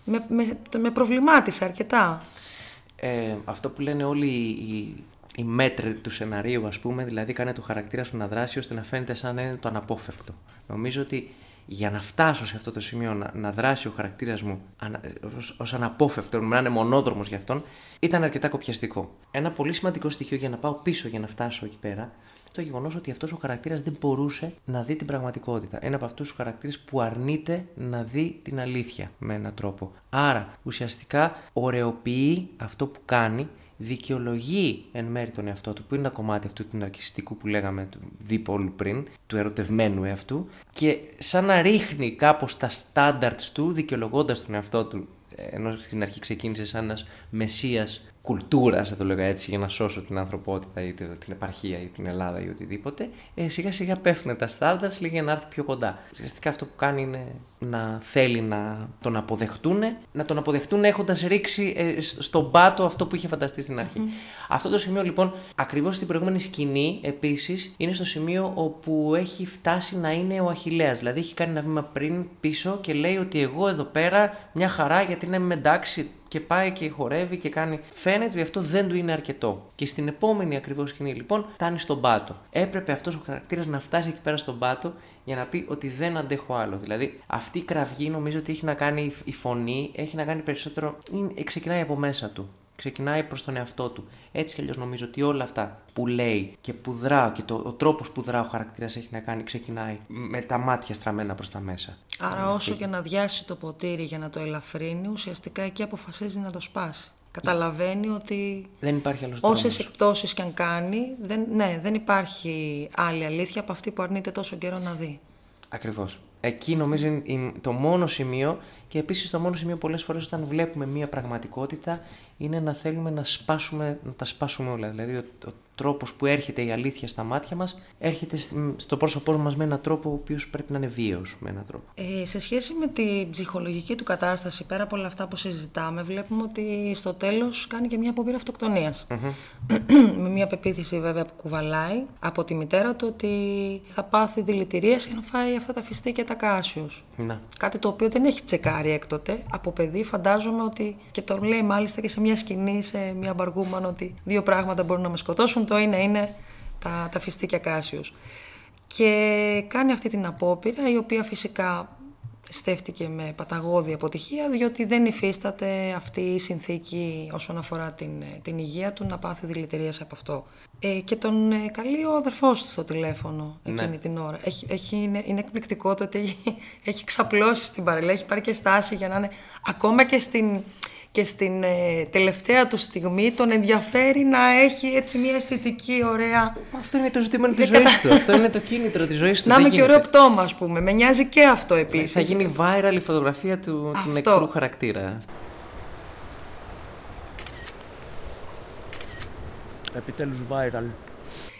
με, με, με προβλημάτισε αρκετά. Ε, αυτό που λένε όλοι οι, οι μέτροι του σεναρίου, ας πούμε, δηλαδή κάνε το χαρακτήρα σου να δράσει ώστε να φαίνεται σαν να είναι το αναπόφευκτο. Νομίζω ότι για να φτάσω σε αυτό το σημείο να, να δράσει ο χαρακτήρας μου ανα, ως, ως αναπόφευκτο, να είναι μονόδρομος για αυτόν, ήταν αρκετά κοπιαστικό. Ένα πολύ σημαντικό στοιχείο για να πάω πίσω για να φτάσω εκεί πέρα, το γεγονός ότι αυτός ο χαρακτήρας δεν μπορούσε να δει την πραγματικότητα. Ένα από αυτούς τους χαρακτήρες που αρνείται να δει την αλήθεια με έναν τρόπο. Άρα ουσιαστικά ωρεοποιεί αυτό που κάνει, δικαιολογεί εν μέρει τον εαυτό του, που είναι ένα κομμάτι αυτού του ναρκιστικού που λέγαμε του δίπολου πριν, του ερωτευμένου εαυτού, και σαν να ρίχνει κάπως τα standards του, δικαιολογώντας τον εαυτό του ενώ στην αρχή ξεκίνησε σαν ένας μεσία κουλτούρας, θα το λέγα έτσι, για να σώσω την ανθρωπότητα ή την την επαρχία ή την Ελλάδα ή οτιδήποτε, ε, σιγά σιγά πέφτουν τα στάνταρ λίγα για να έρθει πιο κοντά. Ουσιαστικά αυτό που κάνει είναι να θέλει να τον αποδεχτούν, να τον αποδεχτούν έχοντας ρίξει ε, σ- στον πάτο αυτό που είχε φανταστεί στην αρχη Αυτό το σημείο λοιπόν, ακριβώς στην προηγούμενη σκηνή επίσης, είναι στο σημείο όπου έχει φτάσει να είναι ο Αχηλέας. Δηλαδή έχει κάνει ένα βήμα πριν πίσω και λέει ότι εγώ εδώ πέρα μια χαρά γιατί να είμαι εντάξει και πάει και χορεύει και κάνει. Φαίνεται ότι αυτό δεν του είναι αρκετό. Και στην επόμενη ακριβώς σκηνή λοιπόν φτάνει στον πάτο. Έπρεπε αυτός ο χαρακτήρας να φτάσει εκεί πέρα στον πάτο για να πει ότι δεν αντέχω άλλο. Δηλαδή αυτή η κραυγή νομίζω ότι έχει να κάνει η φωνή, έχει να κάνει περισσότερο. είναι- ξεκινάει από μέσα του. Ξεκινάει προς τον εαυτό του. Έτσι κι αλλιώς νομίζω ότι όλα αυτά που λέει και που δρά και το, ο τρόπος που δρά ο χαρακτήρας έχει να κάνει ξεκινάει με τα μάτια στραμμένα προς τα μέσα. Άρα όσο και να διάσει το ποτήρι για να το ελαφρύνει, ουσιαστικά εκεί αποφασίζει να το σπάσει. Καταλαβαίνει ότι Δεν υπάρχει άλλος τρόπο. όσες εκπτώσεις και αν κάνει, δεν, ναι, δεν υπάρχει άλλη αλήθεια από αυτή που αρνείται τόσο καιρό να δει. Ακριβώς. Εκεί νομίζω είναι η- το μόνο σημείο και επίσης το μόνο σημείο πολλές φορές όταν βλέπουμε μία πραγματικότητα είναι να θέλουμε να, σπάσουμε, να τα σπάσουμε όλα. Δηλαδή ο, ο τρόπος που έρχεται η αλήθεια στα μάτια μας έρχεται στη- στο πρόσωπό μας με έναν τρόπο ο οποίος πρέπει να είναι βίαιος. Με έναν τρόπο. Ε, σε σχέση με την ψυχολογική του κατάσταση, πέρα από όλα αυτά που συζητάμε, βλέπουμε ότι στο τέλος κάνει και μια απόπειρα αυτοκτονίας. με μια πεποίθηση βέβαια που κουβαλάει από τη μητέρα του ότι θα πάθει δηλητηρίες και να φάει αυτά τα φιστίκια τα κάσιος. Να. Κάτι το οποίο δεν έχει τσεκάρει έκτοτε. Από παιδί φαντάζομαι ότι και το λέει μάλιστα και σε μια σκηνή, σε μια μπαργούμαν, ότι δύο πράγματα μπορούν να με σκοτώσουν. Το ένα είναι τα, τα φιστίκια κάσιος. Και κάνει αυτή την απόπειρα, η οποία φυσικά στέφτηκε με παταγώδη αποτυχία, διότι δεν υφίσταται αυτή η συνθήκη όσον αφορά την, την υγεία του να πάθει δηλητηρίαση από αυτό. Ε, και τον ε, καλεί ο αδερφός του στο τηλέφωνο εκείνη Ναι. την ώρα. Έχει, έχει, είναι, είναι εκπληκτικό το ότι έχει, έχει ξαπλώσει στην παρελία, έχει πάρει και στάση για να είναι ακόμα και στην, και στην ε, τελευταία του στιγμή τον ενδιαφέρει να έχει έτσι μια αισθητική ωραία... Αυτό είναι το ζήτημα της Είναι ζωής κατα- του. Αυτό είναι το κίνητρο της ζωής του. Να Δεν είμαι και γίνεται. ωραίο πτώμα, ας πούμε. Με νοιάζει και αυτό επίσης. Θα γίνει viral η φωτογραφία του, του Αυτό. νεκρού χαρακτήρα. Επιτέλους viral.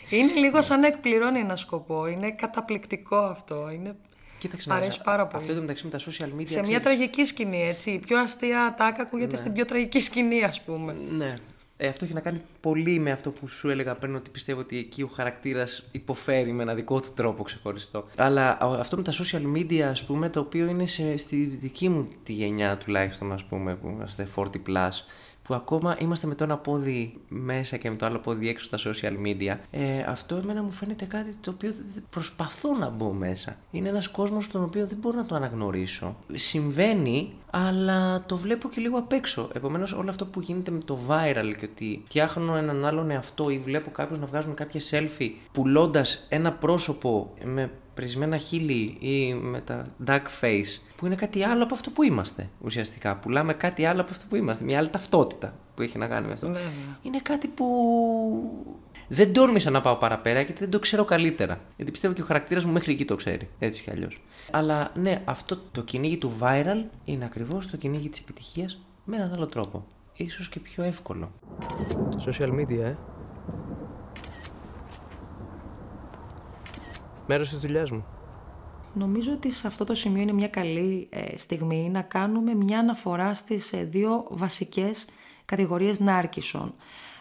Είναι λίγο σαν να εκπληρώνει ένα σκοπό. Είναι καταπληκτικό αυτό. Είναι... Κοίταξε Μ' να αρέσει δεις, πάρα πολύ. Αυτό το μεταξύ με τα social media. Σε μια ξέρεις, τραγική σκηνή, έτσι. Η πιο αστεία τάκα ακούγεται Ναι. στην πιο τραγική σκηνή, ας πούμε. Ναι. Ε, αυτό έχει να κάνει πολύ με αυτό που σου έλεγα πριν, ότι πιστεύω ότι εκεί ο χαρακτήρας υποφέρει με ένα δικό του τρόπο ξεχωριστό. Αλλά α, αυτό με τα social media, ας πούμε, το οποίο είναι σε, στη δική μου τη γενιά τουλάχιστον, ας πούμε, που είμαστε 40 plus, που ακόμα είμαστε με το ένα πόδι μέσα και με το άλλο πόδι έξω στα social media. Ε, αυτό εμένα μου φαίνεται κάτι το οποίο δεν- προσπαθώ να μπω μέσα. Είναι ένας κόσμος τον οποίο δεν μπορώ να το αναγνωρίσω. Συμβαίνει, αλλά το βλέπω και λίγο απ' έξω. Επομένως όλο αυτό που γίνεται με το viral και ότι φτιάχνω έναν άλλον εαυτό ή βλέπω κάποιους να βγάζουν κάποια selfie πουλώντας ένα πρόσωπο με πρισμένα χείλη ή με τα duck face, που είναι κάτι άλλο από αυτό που είμαστε ουσιαστικά. Πουλάμε κάτι άλλο από αυτό που είμαστε, μια άλλη ταυτότητα που έχει να κάνει με αυτό. Βέβαια. Είναι κάτι που δεν τόλμησα να πάω παραπέρα γιατί δεν το ξέρω καλύτερα. Γιατί πιστεύω και ο χαρακτήρας μου μέχρι εκεί το ξέρει. Έτσι κι αλλιώς. Αλλά ναι, αυτό το κυνήγι του viral είναι ακριβώς το κυνήγι της επιτυχίας με έναν άλλο τρόπο. Ίσως και πιο εύκολο. Social media, ε. Μέρος της δουλειάς μου. Νομίζω ότι σε αυτό το σημείο είναι μια καλή ε, στιγμή να κάνουμε μια αναφορά στις ε, δύο βασικές κατηγορίες νάρκισσων.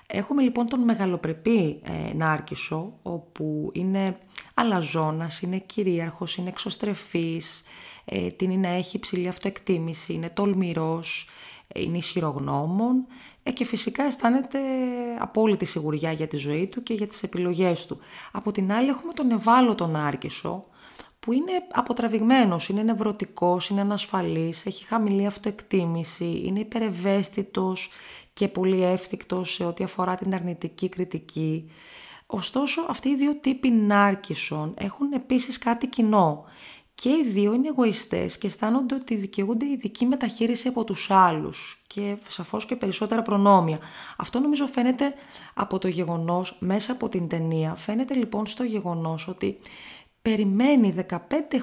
Έχουμε λοιπόν τον μεγαλοπρεπή ε, νάρκισσο, όπου είναι αλαζόνας, είναι κυρίαρχος, είναι εξωστρεφής, ε, τίνει να έχει υψηλή αυτοεκτίμηση, είναι τολμηρός, ε, είναι ισχυρογνώμων ε, και φυσικά αισθάνεται απόλυτη σιγουριά για τη ζωή του και για τις επιλογές του. Από την άλλη έχουμε τον ευάλωτο νάρκισσο, που είναι αποτραβηγμένος, είναι νευρωτικός, είναι ανασφαλής, έχει χαμηλή αυτοεκτίμηση, είναι υπερευαίσθητος και πολύ εύθυκτος σε ό,τι αφορά την αρνητική κριτική. Ωστόσο, αυτοί οι δύο τύποι νάρκισσων έχουν επίσης κάτι κοινό. Και οι δύο είναι εγωιστές και αισθάνονται ότι δικαιούνται ειδική μεταχείριση από τους άλλους και σαφώς και περισσότερα προνόμια. Αυτό νομίζω φαίνεται από το γεγονός, μέσα από την ταινία, φαίνεται λοιπόν στο γεγονός ότι περιμένει 15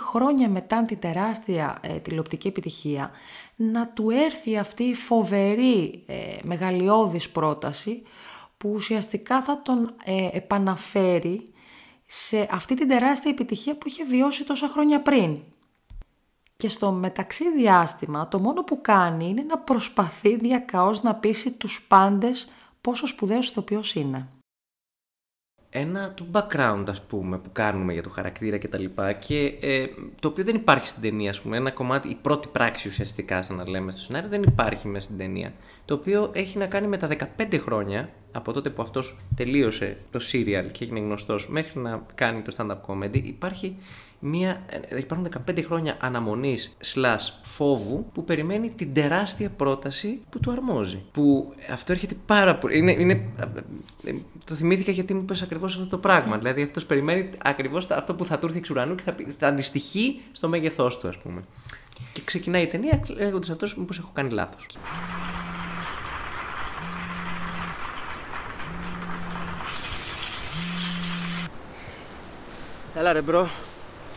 χρόνια μετά την τεράστια ε, τηλεοπτική επιτυχία να του έρθει αυτή η φοβερή ε, μεγαλειώδης πρόταση που ουσιαστικά θα τον ε, επαναφέρει σε αυτή την τεράστια επιτυχία που είχε βιώσει τόσα χρόνια πριν. Και στο μεταξύ διάστημα το μόνο που κάνει είναι να προσπαθεί διακαώς να πείσει τους πάντες πόσο σπουδαίος ηθοποιός είναι. Ένα του background ας πούμε που κάνουμε για το χαρακτήρα και τα λοιπά και ε, το οποίο δεν υπάρχει στην ταινία ας πούμε, ένα κομμάτι, η πρώτη πράξη ουσιαστικά σαν να λέμε στο σενάριο δεν υπάρχει μέσα στην ταινία. Το οποίο έχει να κάνει με τα 15 χρόνια από τότε που αυτός τελείωσε το serial και έγινε γνωστός μέχρι να κάνει το stand-up comedy υπάρχει μια, ε, υπάρχουν 15 χρόνια αναμονής slash φόβου που περιμένει την τεράστια πρόταση που του αρμόζει. Που αυτό έρχεται πάρα πολύ. Είναι, είναι, ε, το θυμήθηκα γιατί μου είπες ακριβώς αυτό το πράγμα. Δηλαδή αυτός περιμένει ακριβώς αυτό που θα του έρθει εξ ουρανού και θα, θα αντιστοιχεί στο μέγεθός του ας πούμε. Και ξεκινάει η ταινία λέγοντας αυτός μήπως έχω κάνει λάθος. Έλα ρε bro,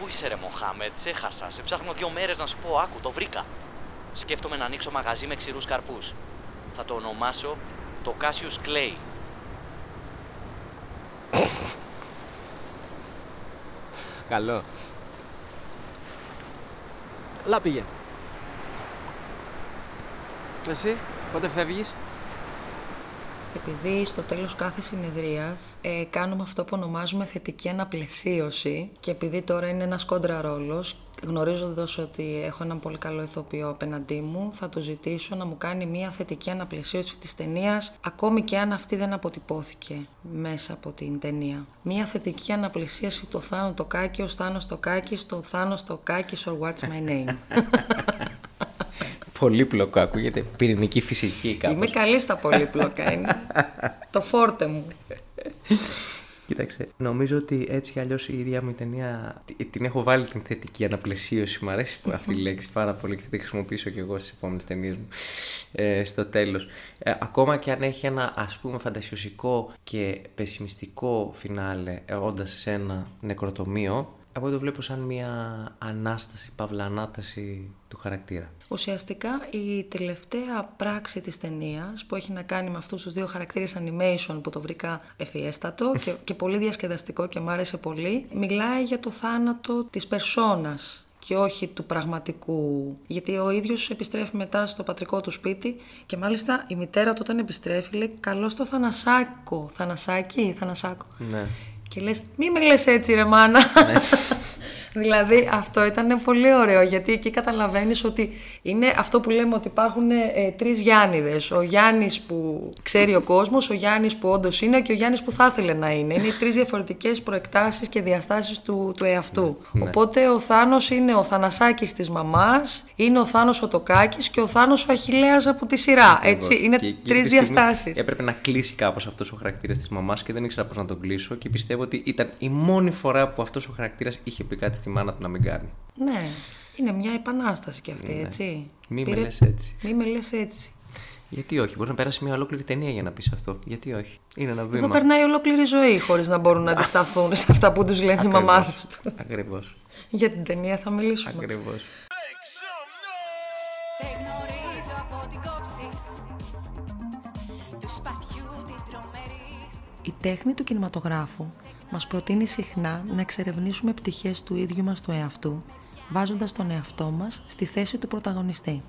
Πού είσαι ρε Μοχάμετ, σε έχασα. Σε ψάχνω δύο μέρες να σου πω, άκου, το βρήκα. Σκέφτομαι να ανοίξω μαγαζί με ξηρούς καρπούς. Θα το ονομάσω το Cassius Clay. Καλό. Καλά πήγε. Εσύ, πότε φεύγεις; Επειδή στο τέλος κάθε συνεδρίας ε, κάνουμε αυτό που ονομάζουμε θετική αναπλαισίωση και επειδή τώρα είναι ένας κόντρα ρόλος, γνωρίζοντας ότι έχω έναν πολύ καλό ηθοποιό απέναντί μου, θα του ζητήσω να μου κάνει μια θετική αναπλαισίωση της ταινίας, ακόμη και αν αυτή δεν αποτυπώθηκε μέσα από την ταινία. Μια θετική αναπλαισίωση το Θάνο το Κάκη, ο Θάνος το Κάκη, το Θάνος το Κάκη, or what's my name. Πολύπλοκο ακούγεται. Πυρηνική φυσική κάπως. Είμαι καλή στα πολύπλοκα είναι. το φόρτε μου. Κοίταξε, νομίζω ότι έτσι κι αλλιώς η ίδια μου η ταινία την έχω βάλει την θετική αναπλαισίωση. Μου αρέσει αυτή η λέξη πάρα πολύ και θα τη χρησιμοποιήσω κι εγώ στις επόμενες ταινίες μου. Ε, στο τέλος. Ε, ακόμα και αν έχει ένα ας πούμε φαντασιωσικό και πεσημιστικό φινάλε, όντας σε ένα νεκροτομείο, εγώ το βλέπω σαν μια ανάσταση, παύλα ανάταση του χαρακτήρα. Ουσιαστικά η τελευταία πράξη της ταινίας που έχει να κάνει με αυτούς τους δύο χαρακτήρες animation που το βρήκα εφιέστατο και, και πολύ διασκεδαστικό και μου άρεσε πολύ, μιλάει για το θάνατο της περσόνας και όχι του πραγματικού. Γιατί ο ίδιος επιστρέφει μετά στο πατρικό του σπίτι και μάλιστα η μητέρα του όταν επιστρέφει λέει «Καλό στο Θανασάκο». Θανασάκι, Θανασάκο. Ναι. Και λες, μη με λες έτσι ρε μάνα. Ναι. δηλαδή αυτό ήταν πολύ ωραίο γιατί εκεί καταλαβαίνεις ότι είναι αυτό που λέμε ότι υπάρχουν ε, τρεις Γιάννηδες. Ο Γιάννης που ξέρει ο κόσμος, ο Γιάννης που όντως είναι και ο Γιάννης που θα ήθελε να είναι. Είναι οι τρεις διαφορετικές προεκτάσεις και διαστάσεις του, του εαυτού. Ναι. Οπότε ο Θάνος είναι ο Θανασάκης της μαμάς, είναι ο Θάνος ο Τοκάκης και ο Θάνος ο Αχιλέας από τη σειρά. Έτσι, είναι Και εκείνη τρεις τη στιγμή διαστάσεις. Έπρεπε να κλείσει κάπως αυτός ο χαρακτήρας της μαμάς και δεν ήξερα πώς να τον κλείσω και πιστεύω ότι ήταν η μόνη φορά που αυτός ο χαρακτήρας είχε πει κάτι στη μάνα του να μην κάνει. Ναι, είναι μια επανάσταση κι αυτή, Ναι. έτσι. Μη με Πήρε- λες έτσι. Μη με λες έτσι. Γιατί όχι, μπορεί να περάσει μια ολόκληρη ταινία για να πεις αυτό. Γιατί όχι. Είναι ένα βήμα. Εδώ περνάει ολόκληρη ζωή χωρίς να μπορούν να αντισταθούν σε αυτά που τους λένε οι μαμάδες τους. Ακριβώς. Για την ταινία θα μιλήσουμε. Ακριβώς. Σε γνωρίζω από την κόψη του σπαθιού την τρομερή Η τέχνη του κινηματογράφου μας προτείνει συχνά να εξερευνήσουμε πτυχές του ίδιου μας του εαυτού, βάζοντας τον εαυτό μας στη θέση του πρωταγωνιστή.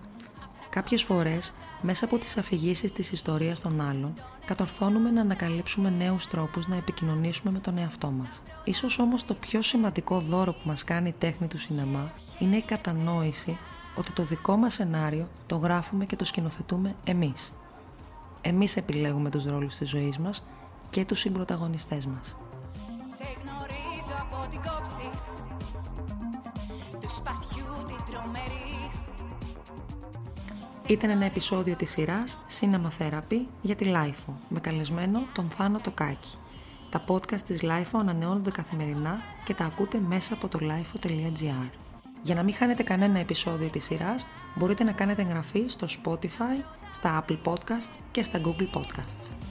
Κάποιες φορές, μέσα από τις αφηγήσεις της ιστορίας των άλλων, κατορθώνουμε να ανακαλύψουμε νέους τρόπους να επικοινωνήσουμε με τον εαυτό μας. Ίσως όμως το πιο σημαντικό δώρο που μας κάνει η τέχνη του σινεμά είναι η κατανόηση ότι το δικό μας σενάριο το γράφουμε και το σκηνοθετούμε εμείς. Εμείς επιλέγουμε τους ρόλους της ζωής μας και τους συμπροταγωνιστές μας. Σε γνωρίζω από την κόψη του σπαθιού την τρομερή Ήταν ένα επεισόδιο της σειράς Cinema Therapy για τη Lifeo με καλεσμένο τον Θάνο Τοκάκη. Τα podcast της Lifeo ανανεώνονται καθημερινά και τα ακούτε μέσα από το lifeo.gr. Για να μην χάνετε κανένα επεισόδιο της σειράς, μπορείτε να κάνετε εγγραφή στο Spotify, στα Apple Podcasts και στα Google Podcasts.